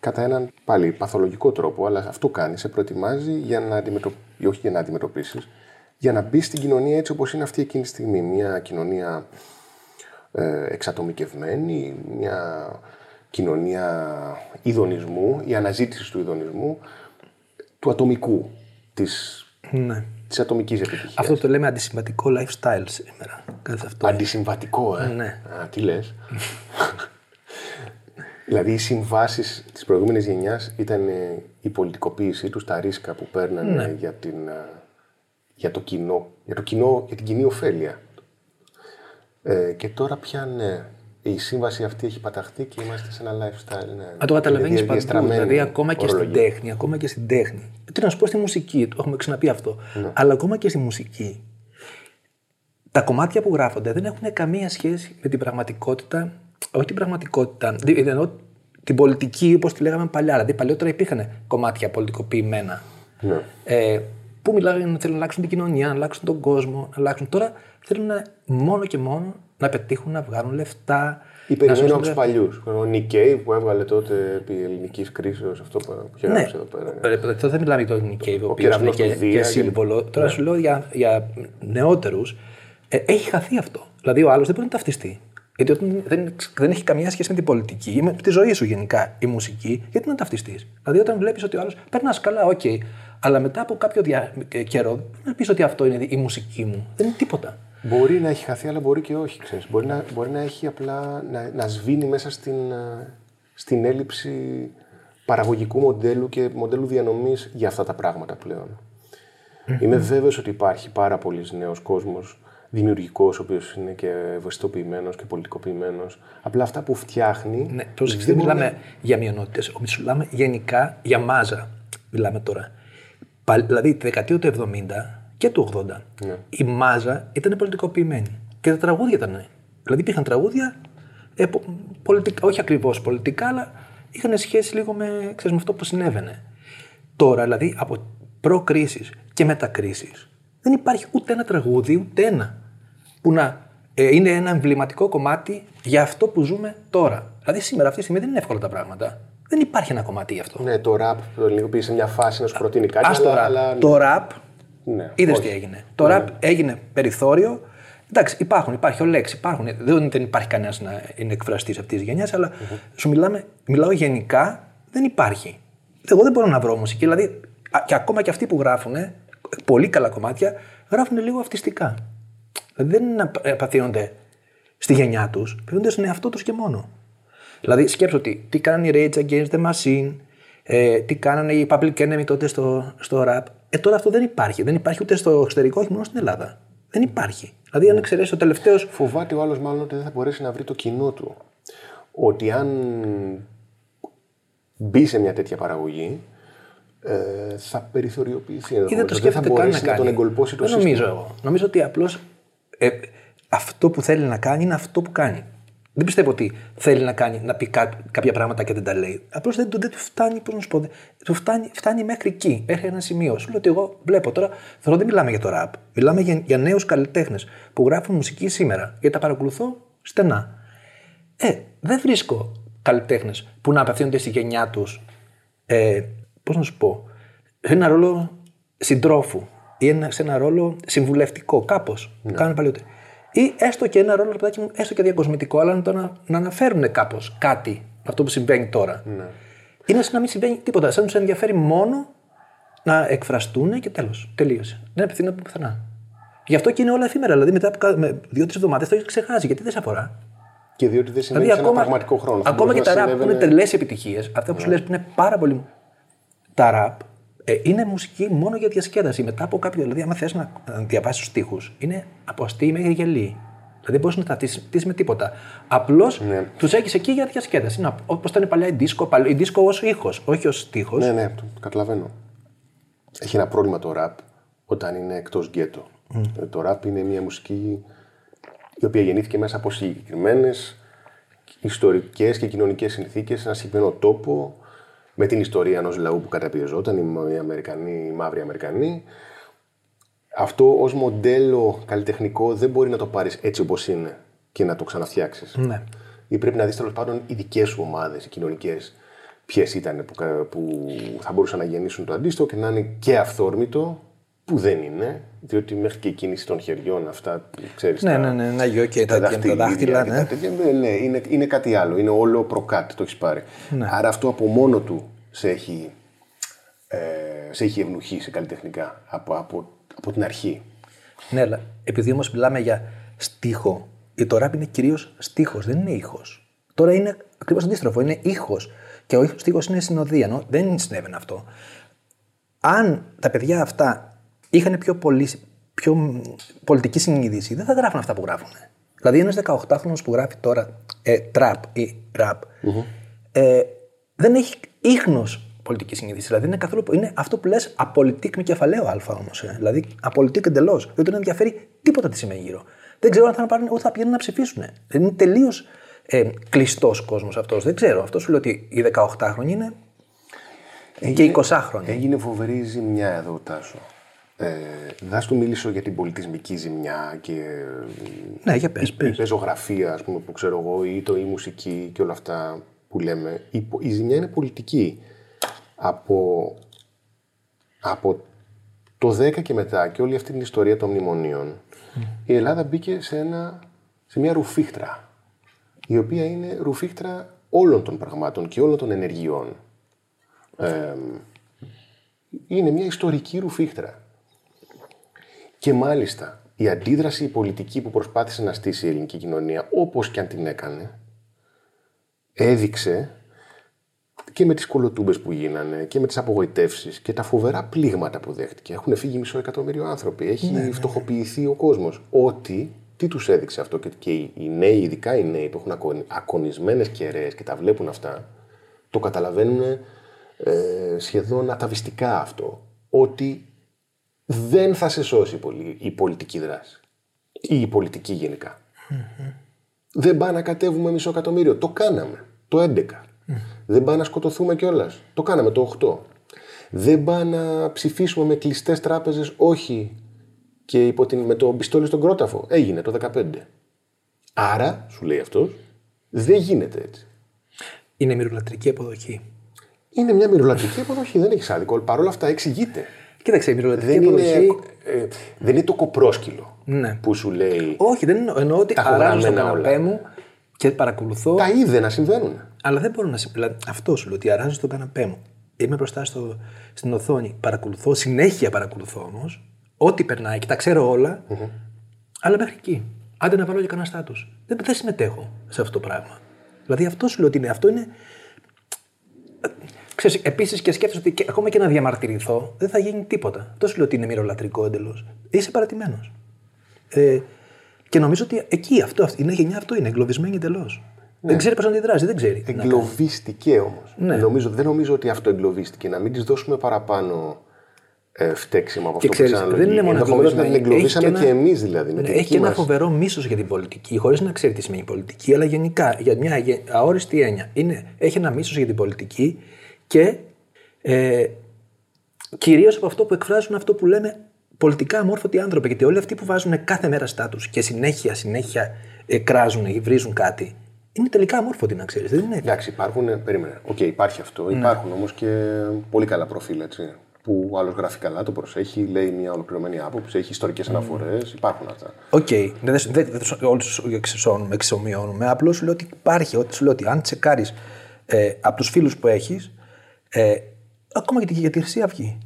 κατά έναν πάλι παθολογικό τρόπο, αλλά αυτό κάνεις. Σε προετοιμάζει για να αντιμετωπίσει, όχι για να αντιμετωπίσεις, για να μπει στην κοινωνία έτσι όπως είναι αυτή εκείνη τη στιγμή. Μια κοινωνία ε, εξατομικευμένη, μια κοινωνία ειδονισμού, η αναζήτηση του ειδονισμού, του ατομικού, της, Ναι. της ατομικής επιτυχίας. Αυτό το λέμε αντισυμβατικό lifestyle σήμερα. Κάτι αυτό. Αντισυμβατικό, ε. Ναι. Α, τι λες. δηλαδή οι συμβάσεις της προηγούμενης γενιάς ήταν ε, η πολιτικοποίησή τους, τα ρίσκα που παίρνανε Ναι. για, την, ε, για το κοινό, για, το κοινό, για την κοινή ωφέλεια. Ε, και τώρα πια ναι, η σύμβαση αυτή έχει παταχθεί και είμαστε σε ένα lifestyle. Ναι. Αν το καταλαβαίνεις Είναι παντού. διαστραμμένη Δηλαδή, ακόμα και στην ορολογία. τέχνη, ακόμα και στην τέχνη. Τι να σου πω στη μουσική, το έχουμε ξαναπεί αυτό. Ναι. Αλλά ακόμα και στη μουσική. Τα κομμάτια που γράφονται δεν έχουν καμία σχέση με την πραγματικότητα. Όχι την πραγματικότητα. δη- Εννοώ την πολιτική όπως τη λέγαμε παλιά. Δηλαδή, παλιότερα υπήρχαν κομμάτια πολιτικοποιημένα. Ναι. Ε, που μιλάγανε να θέλουν να αλλάξουν την κοινωνία, να αλλάξουν τον κόσμο, να αλλάξουν. Τώρα θέλουν να- μόνο και μόνο να πετύχουν, να βγάλουν λεφτά, Ή περιμένω σου από τους λέω- παλιούς. Ο Νικέι που έβγαλε τότε επί ελληνικής κρίσης, αυτό που είχε Ναι, γράψει εδώ πέρα. Ε, τότε δεν μιλάμε για τον Nick Cave, ο οποίος κεραυνός είναι του και, Δία και και- σύμβολο. Τώρα σου λέω για, για νεότερους. Ε, έχει χαθεί αυτό. Δηλαδή ο άλλος δεν μπορεί να ταυτιστεί. Γιατί όταν δεν, δεν έχει καμία σχέση με την πολιτική ή με τη ζωή σου γενικά η μουσική, γιατί να ταυτιστείς; Δηλαδή όταν βλέπεις ότι ο άλλος περνάς καλά, οκ. αλλά μετά από κάποιο δια... ε, καιρό δεν πεις ότι αυτό είναι η μουσική μου. Δεν είναι τίποτα. Μπορεί να έχει χαθεί, αλλά μπορεί και όχι. Ξέρεις. Μπορεί, να, μπορεί να έχει απλά να, να σβήνει μέσα στην, ε, στην έλλειψη παραγωγικού μοντέλου και μοντέλου διανομής για αυτά τα πράγματα πλέον. Είμαι βέβαιος ότι υπάρχει πάρα πολλοί νέος κόσμος δημιουργικός, ο οποίος είναι και ευαισθητοποιημένος και πολιτικοποιημένος. Απλά αυτά που φτιάχνει... Ναι, πρόσεξε, δεν μιλάμε για μειονότητες. Μιλάμε γενικά για μάζα. Μιλάμε τώρα. Πα- Δηλαδή τη δεκαετία του 70 και του 80 η μάζα ήταν πολιτικοποιημένη. Και τα τραγούδια ήταν. Δηλαδή υπήρχαν τραγούδια ε, πο- πολιτικά, όχι ακριβώς πολιτικά, αλλά είχαν σχέση λίγο με, ξέρεις, με αυτό που συνέβαινε. Τώρα, δηλαδή από προ-κρίση και μετακρίση, δεν υπάρχει ούτε ένα τραγούδι, ούτε ένα που να ε, είναι ένα εμβληματικό κομμάτι για αυτό που ζούμε τώρα. Δηλαδή σήμερα αυτή τη στιγμή δεν είναι εύκολα τα πράγματα. Δεν υπάρχει ένα κομμάτι γι' αυτό. Ναι, το rap, το ελληνικό πήγε σε μια φάση να σου προτείνει κάτι, Ας το αλλά... rap. αλλά... Το rap, Ναι, είδες όχι. τι έγινε. Το rap έγινε περιθώριο. Εντάξει, υπάρχουν, υπάρχει ο λέξη, υπάρχουν. Δεν, δεν υπάρχει κανένας να είναι εκφραστής αυτής της γενιάς, αλλά σου μιλάμε, μιλάω γενικά, δεν υπάρχει. Εγώ δεν μπορώ να βρω μουσική. Δηλαδή, α- και ακόμα και αυτοί που γράφουν πολύ καλά κομμάτια, γράφουν λίγο αυτιστικά. Δηλαδή, δεν απ- απαθήνονται στη γενιά τους, απαθήνονται στον εαυτό τους και μόνο. Δηλαδή, σκέψω ότι τι κάνανε οι Rage Against the Machine, ε, τι κάνανε οι Public Enemy τότε στο, στο rap. Ε, τώρα αυτό δεν υπάρχει. Δεν υπάρχει ούτε στο εξωτερικό, όχι μόνο στην Ελλάδα. Δεν υπάρχει. Δηλαδή, αν εξαιρέσεις ο τελευταίο. Φοβάται ο άλλος μάλλον ότι δεν θα μπορέσει να βρει το κοινό του. Ότι αν μπει σε μια τέτοια παραγωγή, ε, θα περιθωριοποιηθεί. ή δεν ενδεχομένως. το δεν θα σκέφτεται καν να μπορέσει να, κάνει. τον εγκολπώσει το δεν σύστημα. νομίζω εγώ. Νομίζω ότι απλώς ε, αυτό που θέλει να κάνει είναι αυτό που κάνει. Δεν πιστεύω ότι θέλει να κάνει, να πει κά- κάποια πράγματα και δεν τα λέει. Απλώς δεν, του- δεν του φτάνει, πώς να σου πω, δεν- του φτάνει, φτάνει μέχρι εκεί, μέχρι ένα σημείο. Σου λέω ότι εγώ βλέπω τώρα, θεωρώ δεν μιλάμε για το rap. Μιλάμε για, για νέους καλλιτέχνες που γράφουν μουσική σήμερα. Γιατί τα παρακολουθώ στενά. Ε, δεν βρίσκω καλλιτέχνες που να απευθύνονται στη γενιά τους. Ε, Πώς να σου πω, σε ένα ρόλο συντρόφου ή ένα, σε ένα ρόλο συμβουλευτικό, κάπως. Ναι. Κάνουν παλιότερα. Ή έστω και ένα ρόλο, ρε παιδάκι μου, έστω και διακοσμητικό, αλλά να, το να, να αναφέρουν κάπως κάτι αυτό που συμβαίνει τώρα. Ναι. Είναι σαν να μην συμβαίνει τίποτα. Σαν να τους ενδιαφέρει μόνο να εκφραστούν και τέλος. Τελείωσε. Δεν απευθύνονται πουθενά. Γι' αυτό και είναι όλα εφήμερα. Δηλαδή μετά από κα- με δύο-τρεις εβδομάδες το έχεις ξεχάσει. Γιατί δεν σε αφορά. Και διότι δεν συμβαίνει Δηλαδή, σε ένα ακόμα, πραγματικό χρόνο. Θα ακόμα και μπορούσε τα να ραπ που είναι συνέβαινε- Ναι. τρελέ επιτυχίες, αυτά που σου λες που είναι πάρα πολύ. Τα ραπ ε, είναι μουσική μόνο για διασκέδαση. Μετά από κάποιο. Δηλαδή, άμα θες να διαβάσεις τους τοίχου, είναι από αστεί μέχρι γελί. Δηλαδή, δεν μπορείς να τα τήσει με τίποτα. Απλώς Ναι. τους έχεις εκεί για διασκέδαση. Όπως ήταν παλιά η δίσκο, παλ- η δίσκο ως ήχος, όχι ως τείχο. Ναι, ναι, το καταλαβαίνω. Έχει ένα πρόβλημα το ραπ όταν είναι εκτός γκέτο. Ε, Το ραπ είναι μια μουσική η οποία γεννήθηκε μέσα από συγκεκριμένες ιστορικές και κοινωνικές συνθήκες, σε ένα συγκεκριμένο τόπο, με την ιστορία ενός λαού που καταπιεζόταν, οι, οι, Αμερικανοί, οι μαύροι Αμερικανοί. Αυτό ως μοντέλο καλλιτεχνικό δεν μπορεί να το πάρεις έτσι όπως είναι και να το ξαναφτιάξεις. Ναι. Ή πρέπει να δεις τέλος πάντων οι δικές σου ομάδες, οι κοινωνικές, ποιες ήταν που, κα- που θα μπορούσαν να γεννήσουν το αντίστοιχο και να είναι και αυθόρμητο, που δεν είναι, διότι μέχρι και η κίνηση των χεριών, αυτά που ξέρεις. Ναι, ναι, ναι, ένα γιο και τα, τα δάχτυλα, και ναι. τα τέτοια, ναι, ναι, είναι, είναι κάτι άλλο. Είναι όλο προκάτ, το έχεις πάρει. Ναι. Άρα αυτό από μόνο του σε έχει, ε, σε έχει ευνουχίσει καλλιτεχνικά από, από, από την αρχή. Ναι, αλλά επειδή όμως μιλάμε για στίχο, η το rap είναι κυρίως στίχος, δεν είναι ήχος. Τώρα είναι ακριβώς αντίστροφο, είναι ήχος. Και ο στίχος είναι συνοδεία, ενώ δεν συνέβαινε αυτό. Αν τα παιδιά αυτά είχαν πιο, πολύς, πιο μ, πολιτική συνείδηση, δεν θα γράφουν αυτά που γράφουν. Δηλαδή, ένας 18χρονο που γράφει τώρα ε, τραπ ή ραπ, ε, δεν έχει ίχνος πολιτική συνείδηση. Δηλαδή, είναι, καθόλου, είναι αυτό που λες απολυτικ με κεφαλαίο Α όμως. Ε. Δηλαδή, απολυτικ εντελώς. Δεν τον ενδιαφέρει τίποτα τι σημαίνει γύρω. Δεν ξέρω αν θα πάρουν ούτε θα πηγαίνουν να ψηφίσουν. Είναι τελείως ε, κλειστός κόσμος αυτός. Δεν ξέρω. Αυτό σου λέει ότι οι 18χρονοι είναι και οι 20χρονοι. Έγινε φοβερή ζημιά εδώ, Τάσο. Ε, θα σου μιλήσω για την πολιτισμική ζημιά και Ναι, για πες, η πες. πεζογραφία, ας πούμε, που ξέρω εγώ, ή το, η μουσική και όλα αυτά που λέμε. Η, πο- η ζημιά είναι πολιτική. Από, από το 10 και μετά και όλη αυτή την ιστορία των μνημονίων, η Ελλάδα μπήκε σε, ένα, σε μια ρουφίχτρα, η οποία είναι ρουφίχτρα όλων των πραγμάτων και όλων των ενεργειών. Ε, είναι μια ιστορική ρουφίχτρα. Και μάλιστα η αντίδραση η πολιτική που προσπάθησε να στήσει η ελληνική κοινωνία, όπως και αν την έκανε, έδειξε και με τις κολοτούμπες που γίνανε και με τις απογοητεύσεις και τα φοβερά πλήγματα που δέχτηκε. Έχουν φύγει μισό εκατομμύριο άνθρωποι, έχει φτωχοποιηθεί ο κόσμος. Ότι, τι τους έδειξε αυτό και, και οι οι νέοι, ειδικά οι νέοι που έχουν ακο- ακονισμένες κεραίες και τα βλέπουν αυτά, το καταλαβαίνουν ε, σχεδόν αταβιστικά αυτό. Ότι δεν θα σε σώσει η πολι- η πολιτική δράση. Ή η πολιτική γενικά. Δεν πάει να κατέβουμε μισό εκατομμύριο. Το κάναμε. Το 11. Δεν πάει να σκοτωθούμε κιόλας. Το κάναμε το 8. Δεν πάει να ψηφίσουμε με κλειστές τράπεζες. Όχι. Και υπό την, με το πιστόλι στον κρόταφο. Έγινε το 15. Άρα, σου λέει αυτός, δεν γίνεται έτσι. Είναι μυρολατρική αποδοχή. Είναι μια μυρολατρική αποδοχή. Δεν έχεις άδικο. Παρ' όλα αυτά εξηγείται. Κοίταξε, η μυρολατρική Δεν είναι, αποδοχή. ε, δεν είναι το κοπρόσκυλο Ναι. που σου λέει Όχι, δεν εννοώ, εννοώ ότι Τα έχω αράζω στον γραμμένα καναπέ όλα. μου και παρακολουθώ. τα είδε να συμβαίνουν. Αλλά δεν μπορώ να συμβαίνει. Δηλαδή, αυτό σου λέω ότι αράζω στον καναπέ μου. Είμαι μπροστά στο, στην οθόνη. Παρακολουθώ, συνέχεια παρακολουθώ όμως. Ό,τι περνάει και τα ξέρω όλα. Αλλά μέχρι εκεί. Άντε να βάλω και κανένα στάτους. Δεν, δεν συμμετέχω σε αυτό το πράγμα. Δηλαδή αυτό σου λέω ότι είναι. Αυτό είναι. Ξέρεις, επίσης και σκέφτεσαι ότι και, ακόμα και να διαμαρτυρηθώ δεν θα γίνει τίποτα. Αυτό σου λέω ότι είναι μυρολατρικό εντελώς. Είσαι παρατημένος. Ε, και νομίζω ότι εκεί αυτό, αυτή- είναι γενιά αυτό είναι, εγκλωβισμένη εντελώς. Δεν ξέρει πώ να αντιδράσει, δεν ξέρει. Να- Εγκλωβίστηκε όμως. Ναι. Νομίζω, δεν νομίζω ότι αυτό εγκλωβίστηκε. Να μην της δώσουμε παραπάνω ε, φταίξιμο από Και αυτό ξέρεις, που δεν είναι μόνο Ενδεχομένω να την εγκλωβισμένη. εγκλωβίσαμε Έχει και, και ένα- εμείς δηλαδή. Με Ναι, τη έχει δική και ένα μας. φοβερό μίσος για την πολιτική, χωρίς να ξέρει τι σημαίνει πολιτική, αλλά γενικά για μια γε- αόριστη έννοια. Είναι, έχει ένα μίσος για την πολιτική και ε, κυρίως από αυτό που εκφράζουν αυτό που λέμε πολιτικά αμόρφωτοι άνθρωποι. Γιατί όλοι αυτοί που βάζουν κάθε μέρα στάτου και συνέχεια, συνέχεια ε, κράζουν ή βρίζουν κάτι, είναι τελικά αμόρφωτοι να ξέρεις. Δεν είναι; Εντάξει, υπάρχουν. ε, Περίμενε. Οκ, υπάρχει αυτό. Ναι. Υπάρχουν όμως και πολύ καλά προφίλ έτσι. Που ο άλλος γράφει καλά, το προσέχει, λέει μια ολοκληρωμένη άποψη, έχει ιστορικές Mm. αναφορές. Υπάρχουν αυτά. Οκ, δεν δεν δεν- δεν όλους τους εξισώνουμε, εξομοιώνουμε. Απλώς σου λέω ότι υπάρχει. Ότι σου λέω ότι αν τσεκάρεις ε, από τους φίλους που έχεις, ε, ακόμα και για τη Χρυσή Αυγή.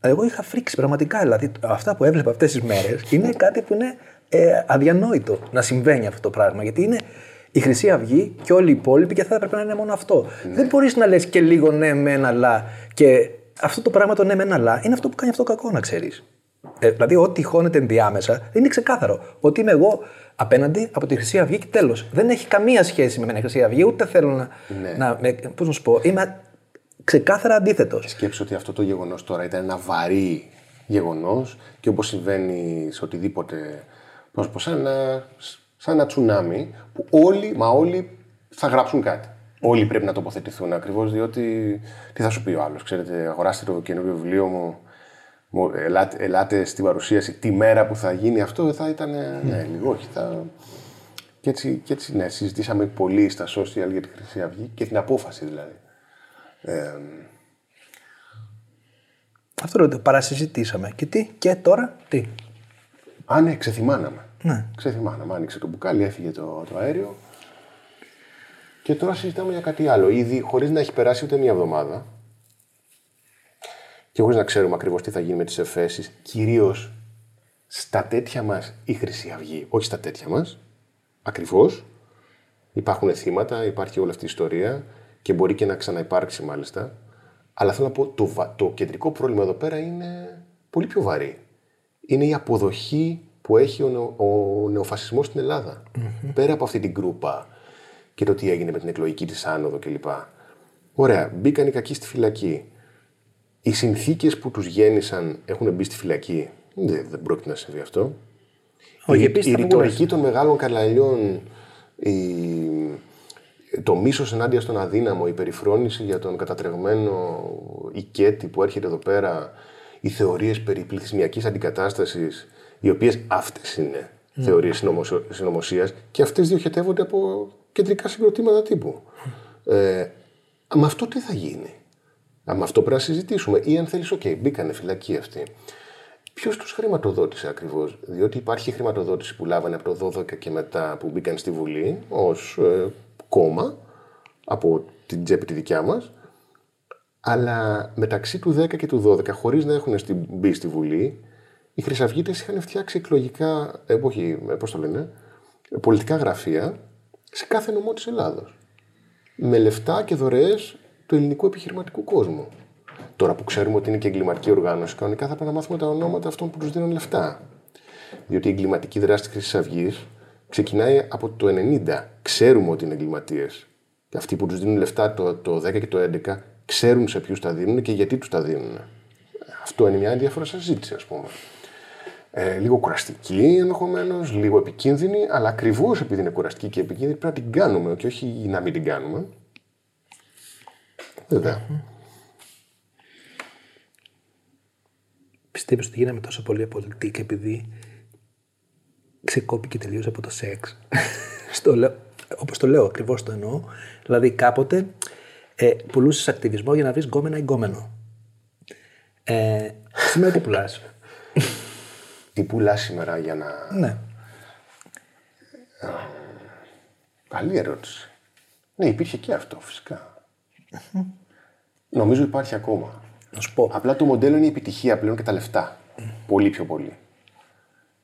Εγώ είχα φρίξει πραγματικά. Δηλαδή, αυτά που έβλεπα αυτές τις μέρες είναι κάτι που είναι ε, αδιανόητο να συμβαίνει αυτό το πράγμα. Γιατί είναι η Χρυσή Αυγή και όλοι οι υπόλοιποι και θα έπρεπε να είναι μόνο αυτό. Δεν μπορείς να λες και λίγο ναι με ένα λα. Και αυτό το πράγμα το ναι με ένα λα είναι αυτό που κάνει αυτό κακό, να ξέρεις. Ε, δηλαδή, ό,τι χώνεται ενδιάμεσα είναι ξεκάθαρο. Ότι είμαι εγώ απέναντι από τη Χρυσή Αυγή και τέλος. Δεν έχει καμία σχέση με την Χρυσή Αυγή, ούτε θέλω να. να με, πώς να σου πω, είμαι ξεκάθαρα αντίθετος. Σκέψω ότι αυτό το γεγονός τώρα ήταν ένα βαρύ γεγονός και όπως συμβαίνει σε οτιδήποτε. Πώς πω, σαν ένα, σαν ένα τσουνάμι που όλοι, μα όλοι θα γράψουν κάτι. Όλοι πρέπει να τοποθετηθούν ακριβώς διότι. Τι θα σου πει ο άλλος, Ξέρετε, αγοράστε το καινούριο βιβλίο μου. μου, Ελάτε, ελάτε στην παρουσίαση τη μέρα που θα γίνει αυτό, θα ήταν. Ναι, λίγο, όχι. Θα... Και έτσι, και έτσι, ναι, συζητήσαμε πολύ στα social για τη Χρυσή Αυγή και την απόφαση δηλαδή. Ε, Αυτό λέω, το παρασυζητήσαμε. Και τι, και τώρα, τι; Α, ναι, ξεθυμάναμε. Ναι. Ξεθυμάναμε. Άνοιξε το μπουκάλι, έφυγε το, το αέριο. Και τώρα συζητάμε για κάτι άλλο. Ήδη χωρίς να έχει περάσει ούτε μία εβδομάδα και χωρίς να ξέρουμε ακριβώς τι θα γίνει με τις εφέσεις, κυρίως στα τέτοια μας η Χρυσή Αυγή, όχι στα τέτοια μας, ακριβώς. Υπάρχουν θύματα, υπάρχει όλη αυτή η ιστορία και μπορεί και να ξαναυπάρξει μάλιστα. Αλλά θέλω να πω, το, βα- το κεντρικό πρόβλημα εδώ πέρα είναι πολύ πιο βαρύ. Είναι η αποδοχή που έχει ο, νεο, ο νεοφασισμός στην ελλαδα Πέρα από αυτή την γκρούπα και το τι έγινε με την εκλογική της άνοδο κλπ. Ωραία, μπήκαν οι κακοί στη φυλακή. Οι συνθήκες που τους γέννησαν έχουν μπει στη φυλακή. Δεν, δεν πρόκειται να συμβεί αυτό. Όχι, η, επίσης η θα ρητορική των μεγάλων καλαλιών, η, το μίσος ενάντια στον αδύναμο, η περιφρόνηση για τον κατατρεγμένο οικέτη που έρχεται εδώ πέρα, οι θεωρίες περί πληθυσμιακής αντικατάστασης, οι οποίες αυτές είναι mm. θεωρίες συνωμοσίας και αυτές διοχετεύονται από κεντρικά συγκροτήματα τύπου. Ε, με αυτό τι θα γίνει; Με αυτό πρέπει να συζητήσουμε. Ή αν θέλεις, OK, μπήκανε φυλακή αυτοί. Ποιος τους χρηματοδότησε ακριβώς, Διότι υπάρχει χρηματοδότηση που λάβανε από το 12 και μετά που μπήκαν στη Βουλή ως ε, κόμμα από την τσέπη τη δικιά μας. Αλλά μεταξύ του 10 και του 12, χωρίς να έχουν μπει στη Βουλή, οι Χρυσαυγίτες είχαν φτιάξει εκλογικά, ε, όχι, ε, πώς το λένε, πολιτικά γραφεία σε κάθε νομό της Ελλάδος. Με λεφτά και δωρεές του ελληνικού επιχειρηματικού κόσμου. Τώρα που ξέρουμε ότι είναι και εγκληματική οργάνωση, κανονικά θα πρέπει να μάθουμε τα ονόματα αυτών που τους δίνουν λεφτά. Διότι η εγκληματική δράση της Χρυσής Αυγής ξεκινάει από το 90. Ξέρουμε ότι είναι εγκληματίες. Και αυτοί που τους δίνουν λεφτά το, το 10 και το 11 ξέρουν σε ποιους τα δίνουν και γιατί τους τα δίνουν. Αυτό είναι μια ενδιαφέρουσα συζήτηση, ας πούμε. Ε, λίγο κουραστική ενδεχομένως, λίγο επικίνδυνη, αλλά ακριβώς επειδή είναι κουραστική και επικίνδυνη πρέπει να την κάνουμε και όχι να μην την κάνουμε. Βέβαια. Πιστεύω ότι γίναμε τόσο πολύ απολυτικοί επειδή ξεκόπηκε τελείω από το σεξ. Στο λέω, όπως το λέω, ακριβώς το εννοώ. Δηλαδή κάποτε ε, πουλούσες ακτιβισμό για να βρεις γκόμενα ή γκόμενο. Ε, σήμερα τι πουλάς; τι πουλάς σήμερα για να. Ναι. Καλή ερώτηση. Ναι, υπήρχε και αυτό Νομίζω υπάρχει ακόμα. Να σου πω. Απλά το μοντέλο είναι η επιτυχία πλέον και τα λεφτά. Πολύ πιο πολύ.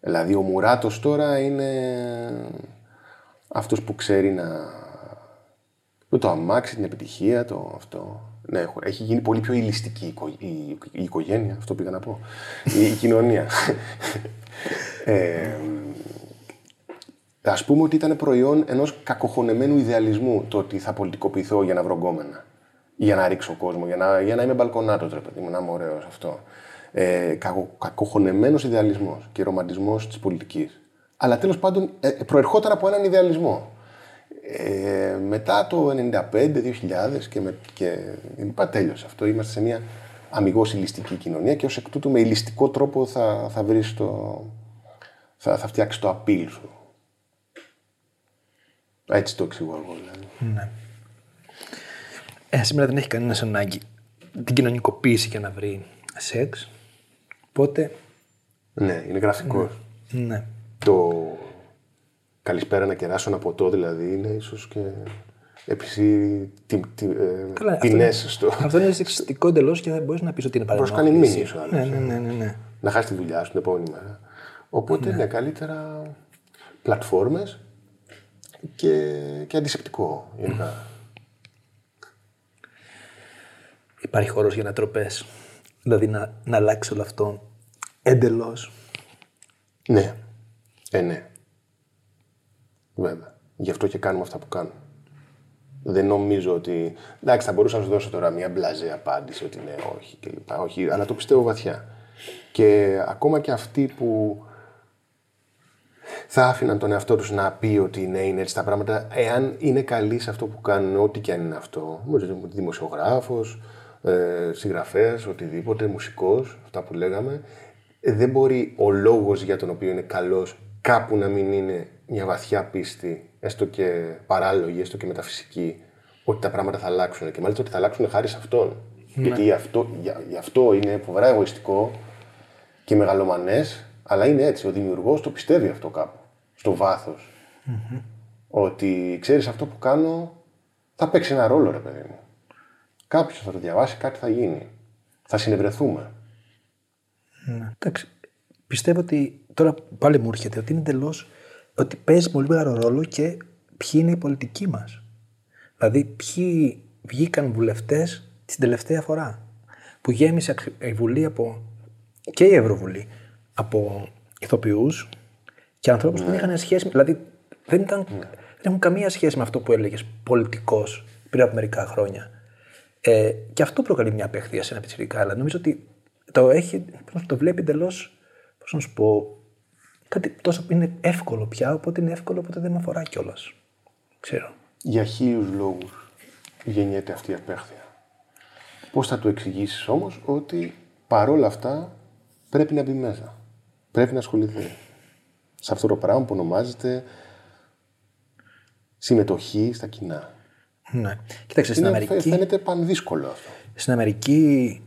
Δηλαδή ο Μουράτος τώρα είναι αυτός που ξέρει να... Το αμάξι, την επιτυχία, το αυτό. Ναι, έχει γίνει πολύ πιο ηλιστική η, η, οικογένεια, αυτό πήγα να πω. η, η κοινωνία. ε, ας πούμε ότι ήταν προϊόν ενός κακοχωνεμένου ιδεαλισμού το ότι θα πολιτικοποιηθώ για να βρω γκόμενα για να ρίξω κόσμο, για να, για να είμαι μπαλκονάτος, ρε παιδί μου, να είμαι ωραίος αυτό. Ε, κακο, κακοχωνεμένος ιδεαλισμός και ρομαντισμός της πολιτικής. Αλλά τέλος πάντων ε, προερχόταν από έναν ιδεαλισμό. Ε, μετά το 95-2000 και, με, και λοιπά τέλειωσε αυτό. Είμαστε σε μια αμυγός ηλιστική κοινωνία και ως εκ τούτου με ηλιστικό τρόπο θα, θα βρεις το... θα, θα φτιάξεις το απειλ σου. Έτσι το εξηγώ εγώ δηλαδή. Ναι. Ε, σήμερα δεν έχει κανένας ανάγκη την κοινωνικοποίηση για να βρει σεξ. Οπότε. Ναι, είναι γραφικός. Ναι. Το καλησπέρα να κεράσω ένα ποτό δηλαδή είναι ίσως και επίσης τι, τι, ε, στο. Αυτό είναι σεξιστικό εντελώς και δεν μπορείς να πεις ότι είναι παρανομικό. Προ κάνεις μήνυση ναι, ναι, ναι, ναι, ναι. Να χάσεις τη δουλειά σου την επόμενη μέρα. Οπότε ναι, ναι καλύτερα πλατφόρμες και, και αντισηπτικό γενικά. υπάρχει χώρος για να τροπέ. Δηλαδή να, να αλλάξει όλο αυτό εντελώς. Ναι. Ε, ναι. Βέβαια. Γι' αυτό και κάνουμε αυτά που κάνουμε. Δεν νομίζω ότι. Εντάξει, θα μπορούσα να σου δώσω τώρα μια μπλαζέ απάντηση ότι ναι, όχι κλπ. Όχι, αλλά το πιστεύω βαθιά. Και ακόμα και αυτοί που θα άφηναν τον εαυτό τους να πει ότι ναι, είναι έτσι τα πράγματα, εάν είναι καλοί σε αυτό που κάνουν, ό,τι και αν είναι αυτό, δημοσιογράφος, ε, συγγραφέας, οτιδήποτε, μουσικός, αυτά που λέγαμε, ε, δεν μπορεί ο λόγος για τον οποίο είναι καλός κάπου να μην είναι μια βαθιά πίστη, έστω και παράλογη, έστω και μεταφυσική, ότι τα πράγματα θα αλλάξουν. Και μάλιστα ότι θα αλλάξουν χάρη σε αυτόν. Ναι. Γιατί αυτό, γι' αυτό είναι φοβερά εγωιστικό και μεγαλομανές, αλλά είναι έτσι. Ο δημιουργός το πιστεύει αυτό κάπου, στο βαθο Ότι ξέρεις αυτό που κάνω θα παίξει ένα ρόλο, ρε παιδί μου. Κάποιος θα το διαβάσει, κάτι θα γίνει. Θα συνευρεθούμε. Ναι. Εντάξει. Πιστεύω ότι τώρα πάλι μου έρχεται ότι είναι εντελώς ότι παίζει πολύ μεγάλο ρόλο και ποιοι είναι οι πολιτικοί μας. Δηλαδή, ποιοι βγήκαν βουλευτές την τελευταία φορά. Που γέμισε η Βουλή από. και η Ευρωβουλή από ηθοποιούς και ανθρώπους που δεν ναι. είχαν σχέση. Δηλαδή, δεν, ήταν, ναι. δεν έχουν καμία σχέση με αυτό που έλεγες πολιτικός πριν από μερικά χρόνια. Ε, και αυτό προκαλεί μια απέχθεια σε ένα πιτσιρικά, αλλά νομίζω ότι το, έχει, το βλέπει εντελώς, πώς να σου πω, κάτι τόσο είναι εύκολο πια, οπότε είναι εύκολο, οπότε δεν με αφορά κιόλας. Ξέρω. Για χίλιους λόγους γεννιέται αυτή η απέχθεια. Πώς θα του εξηγήσεις όμως ότι παρόλα αυτά πρέπει να μπει μέσα. Πρέπει να ασχοληθεί. Σε αυτό το πράγμα που ονομάζεται συμμετοχή στα κοινά. Ναι. Κοίταξε, στην Είναι, Αμερική, φαίνεται πανδύσκολο αυτό. στην Αμερική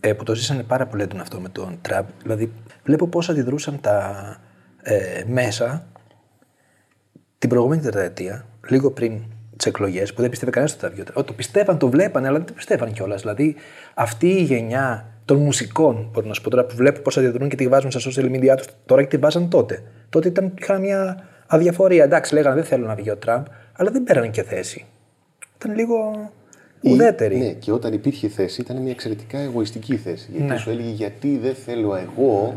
ε, που το ζήσανε πάρα πολύ έντονα αυτό με τον Τραμπ, δηλαδή βλέπω πώς αντιδρούσαν τα ε, μέσα την προηγούμενη τετραετία, λίγο πριν τις εκλογές, που δεν πίστευε κανένας ότι θα βγει. ο Τραμπ. Το πιστεύαν, το βλέπανε, αλλά δεν το πιστεύαν κιόλας. Δηλαδή αυτή η γενιά των μουσικών, μπορώ να σου πω τώρα, που βλέπω πώς αντιδρούν και τη βάζουν στα social media τους τώρα και τη βάζαν τότε. Τότε ήταν, είχαν μια αδιαφορία. Εντάξει, λέγανε δεν θέλω να βγει ο Τραμπ, αλλά δεν πέραν και θέση. Ήταν λίγο ουδέτερη. Ναι, και όταν υπήρχε θέση ήταν μια εξαιρετικά εγωιστική θέση. Γιατί Ναι. σου έλεγε γιατί δεν θέλω εγώ,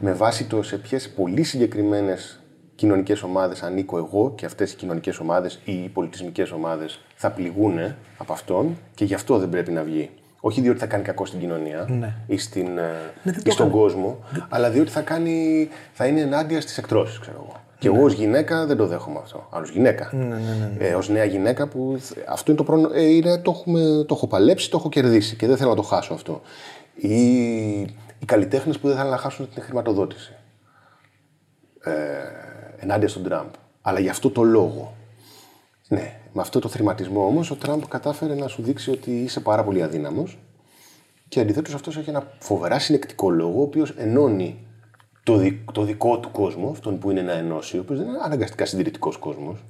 με βάση το σε ποιες πολύ συγκεκριμένες κοινωνικές ομάδες ανήκω εγώ και αυτές οι κοινωνικές ομάδες ή οι πολιτισμικές ομάδες θα πληγούν από αυτόν και γι' αυτό δεν πρέπει να βγει. Όχι διότι θα κάνει κακό στην κοινωνία Ναι. ή, στην, ε, δεν ή το στον έκανε. κόσμο, αλλά διότι θα, κάνει, θα είναι ενάντια στις εκτρώσεις, ξέρω εγώ. Και εγώ ως γυναίκα δεν το δέχομαι αυτό. Άλλος γυναίκα. Ναι, ναι, ναι. Ε, ως νέα γυναίκα που. θ- Αυτό είναι το πρώτο. Ε, είναι, το, έχουμε, το έχω παλέψει, το έχω κερδίσει και δεν θέλω να το χάσω αυτό. Ή οι καλλιτέχνες που δεν θέλουν να χάσουν την χρηματοδότηση. Ε, ενάντια στον Τραμπ. Αλλά γι' αυτό το λόγο. Ναι, με αυτό το θρηματισμό όμως ο Τραμπ κατάφερε να σου δείξει ότι είσαι πάρα πολύ αδύναμος. Και αντιθέτως αυτός έχει ένα φοβερά συνεκτικό λόγο, ο οποίος ενώνει το, δι- το δικό του κόσμο, αυτόν που είναι να ενώσει, ο οποίος δεν είναι αναγκαστικά συντηρητικός κόσμος.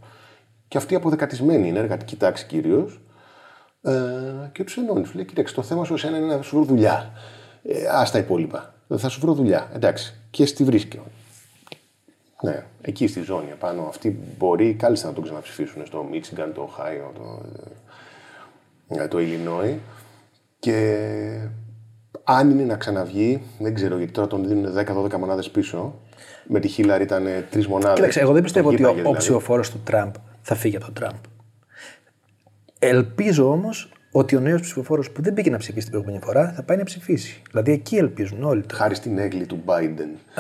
Και αυτή η αποδεκατισμένη είναι εργατική τάξη κυρίως. Ε, και τους ενώνει. Σου λέει: Κοίταξε, το θέμα σου εσένα είναι να σου βρω δουλειά. Ε, Α τα υπόλοιπα. Θα σου βρω δουλειά. Εντάξει. Και στη βρίσκει. Ναι, εκεί στη ζώνη επάνω. Αυτοί μπορεί κάλλιστα να τον ξαναψηφίσουν στο Μίτσιγκαν, το Οχάιο, το, ε, το Illinois. Και αν είναι να ξαναβγεί, δεν ξέρω γιατί τώρα τον δίνουν 10-12 μονάδες πίσω. Με τη Χίλαρη ήταν τρεις μονάδες. Κοίταξε, εγώ δεν πιστεύω ότι ο, ο ψηφοφόρο του Τραμπ θα φύγει από τον Τραμπ. Ελπίζω όμως ότι ο νέος ψηφοφόρος που δεν πήγε να ψηφίσει την προηγούμενη φορά θα πάει να ψηφίσει. Δηλαδή εκεί ελπίζουν όλοι. Χάρη στην έγκλη του Biden.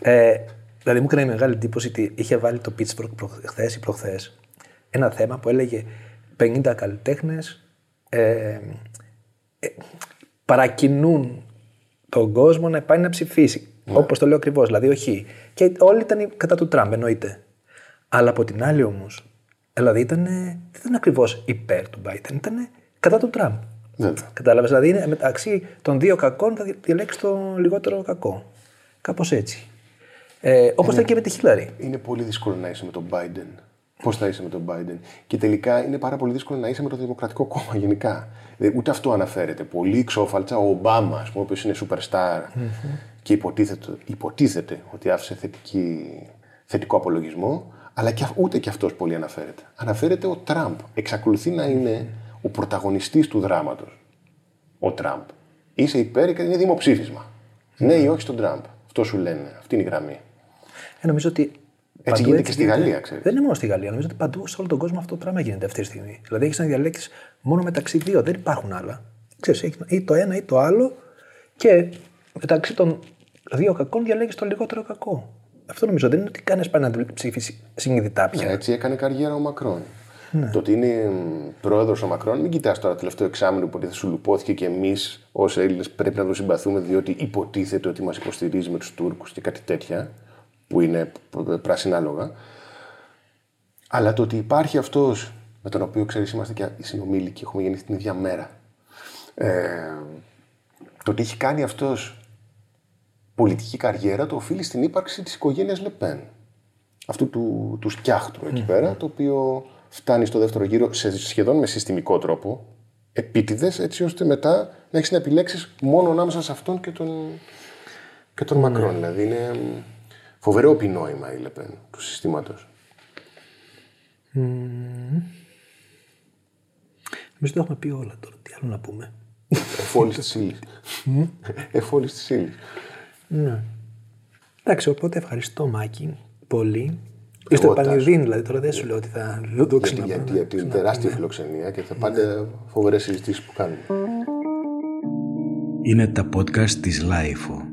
Ε, δηλαδή μου έκανε μεγάλη εντύπωση ότι είχε βάλει το Pittsburgh χθες ή προχθές ένα θέμα που έλεγε 50 καλλιτέχνες ε, ε, παρακινούν τον κόσμο να πάει να ψηφίσει. Ναι. Όπως το λέω ακριβώς. Δηλαδή, όχι. Και όλοι ήταν κατά του Τραμπ, εννοείται. Αλλά από την άλλη όμως, δηλαδή ήταν, δεν ήταν ακριβώς υπέρ του Biden, ήταν κατά του Τραμπ. Βέβαια. Κατάλαβες; Δηλαδή είναι μεταξύ των δύο κακών θα διαλέξεις το λιγότερο κακό. Κάπως έτσι. Ε, Όπως ήταν και με τη Χίλαρη. Είναι πολύ δύσκολο να είσαι με τον Biden. Πώς θα είσαι με τον Biden. Και τελικά είναι πάρα πολύ δύσκολο να είσαι με το Δημοκρατικό Κόμμα γενικά. Ε, Ούτε αυτό αναφέρεται. Πολύ ξόφαλτσα. Ο Ομπάμα, ας πούμε, ο οποίος είναι superstar και υποτίθεται, υποτίθεται ότι άφησε θετική, θετικό απολογισμό, αλλά και, αυ- ούτε και αυτός πολύ αναφέρεται. Αναφέρεται ο Τραμπ. Εξακολουθεί να είναι ο πρωταγωνιστής του δράματος. Ο Τραμπ. Είσαι υπέρ και είναι δημοψήφισμα. Ναι ή όχι στον Τραμπ. Αυτό σου λένε. Αυτή είναι η γραμμή. Ε, νομίζω ότι. παντού γίνεται και στη γίνεται. Γαλλία, ξέρεις. Δεν είναι μόνο στη Γαλλία. Νομίζω ότι παντού σε όλο τον κόσμο αυτό το πράγμα γίνεται αυτή τη στιγμή. Δηλαδή έχεις να διαλέξεις μόνο μεταξύ δύο. Δεν υπάρχουν άλλα. Ξέρεις, έχεις ή το ένα ή το άλλο και μεταξύ των δύο κακών διαλέγεις το λιγότερο κακό. Αυτό νομίζω δεν είναι ότι κανένας πάει να ψήφισει συνειδητά πια. Έτσι έκανε καριέρα ο Μακρόν. Το ότι είναι πρόεδρος ο Μακρόν, μην κοιτάς τώρα το τελευταίο εξάμεινο που υποτίθεται σου λουπώθηκε και εμείς ως Έλληνες πρέπει να το συμπαθούμε διότι υποτίθεται ότι μας υποστηρίζει με τους Τούρκους και κάτι τέτοια που είναι πράσινα λόγα. Αλλά το ότι υπάρχει αυτός με τον οποίο ξέρεις είμαστε και οι συνομήλικοι, έχουμε γεννηθεί την ίδια μέρα. Ε, το ότι έχει κάνει αυτός πολιτική καριέρα το οφείλει στην ύπαρξη της οικογένειας Λεπέν αυτού του, του σκιάχτρου εκεί πέρα, το οποίο φτάνει στο δεύτερο γύρο σε σχεδόν με συστημικό τρόπο, επίτηδες, έτσι ώστε μετά να έχεις να επιλέξεις μόνο ανάμεσα σε αυτόν και τον, και τον Μακρόν. Δηλαδή είναι μ, φοβερό επινόημα η Λεπέν του συστήματος. Εμεί το έχουμε πει όλα τώρα. Τι άλλο να πούμε. Εφόλης της ύλης. Εφόλης της ύλης. Ναι. Εντάξει, οπότε ευχαριστώ Μάκη πολύ. Είστε Εγώ, επανειδήν, δηλαδή τώρα δεν σου λέω ότι θα δεν το Για, ξαναπώ. για, για την τεράστια φιλοξενία και θα πάντα φοβερές συζητήσεις που κάνουμε. Είναι τα podcast της Λάιφο.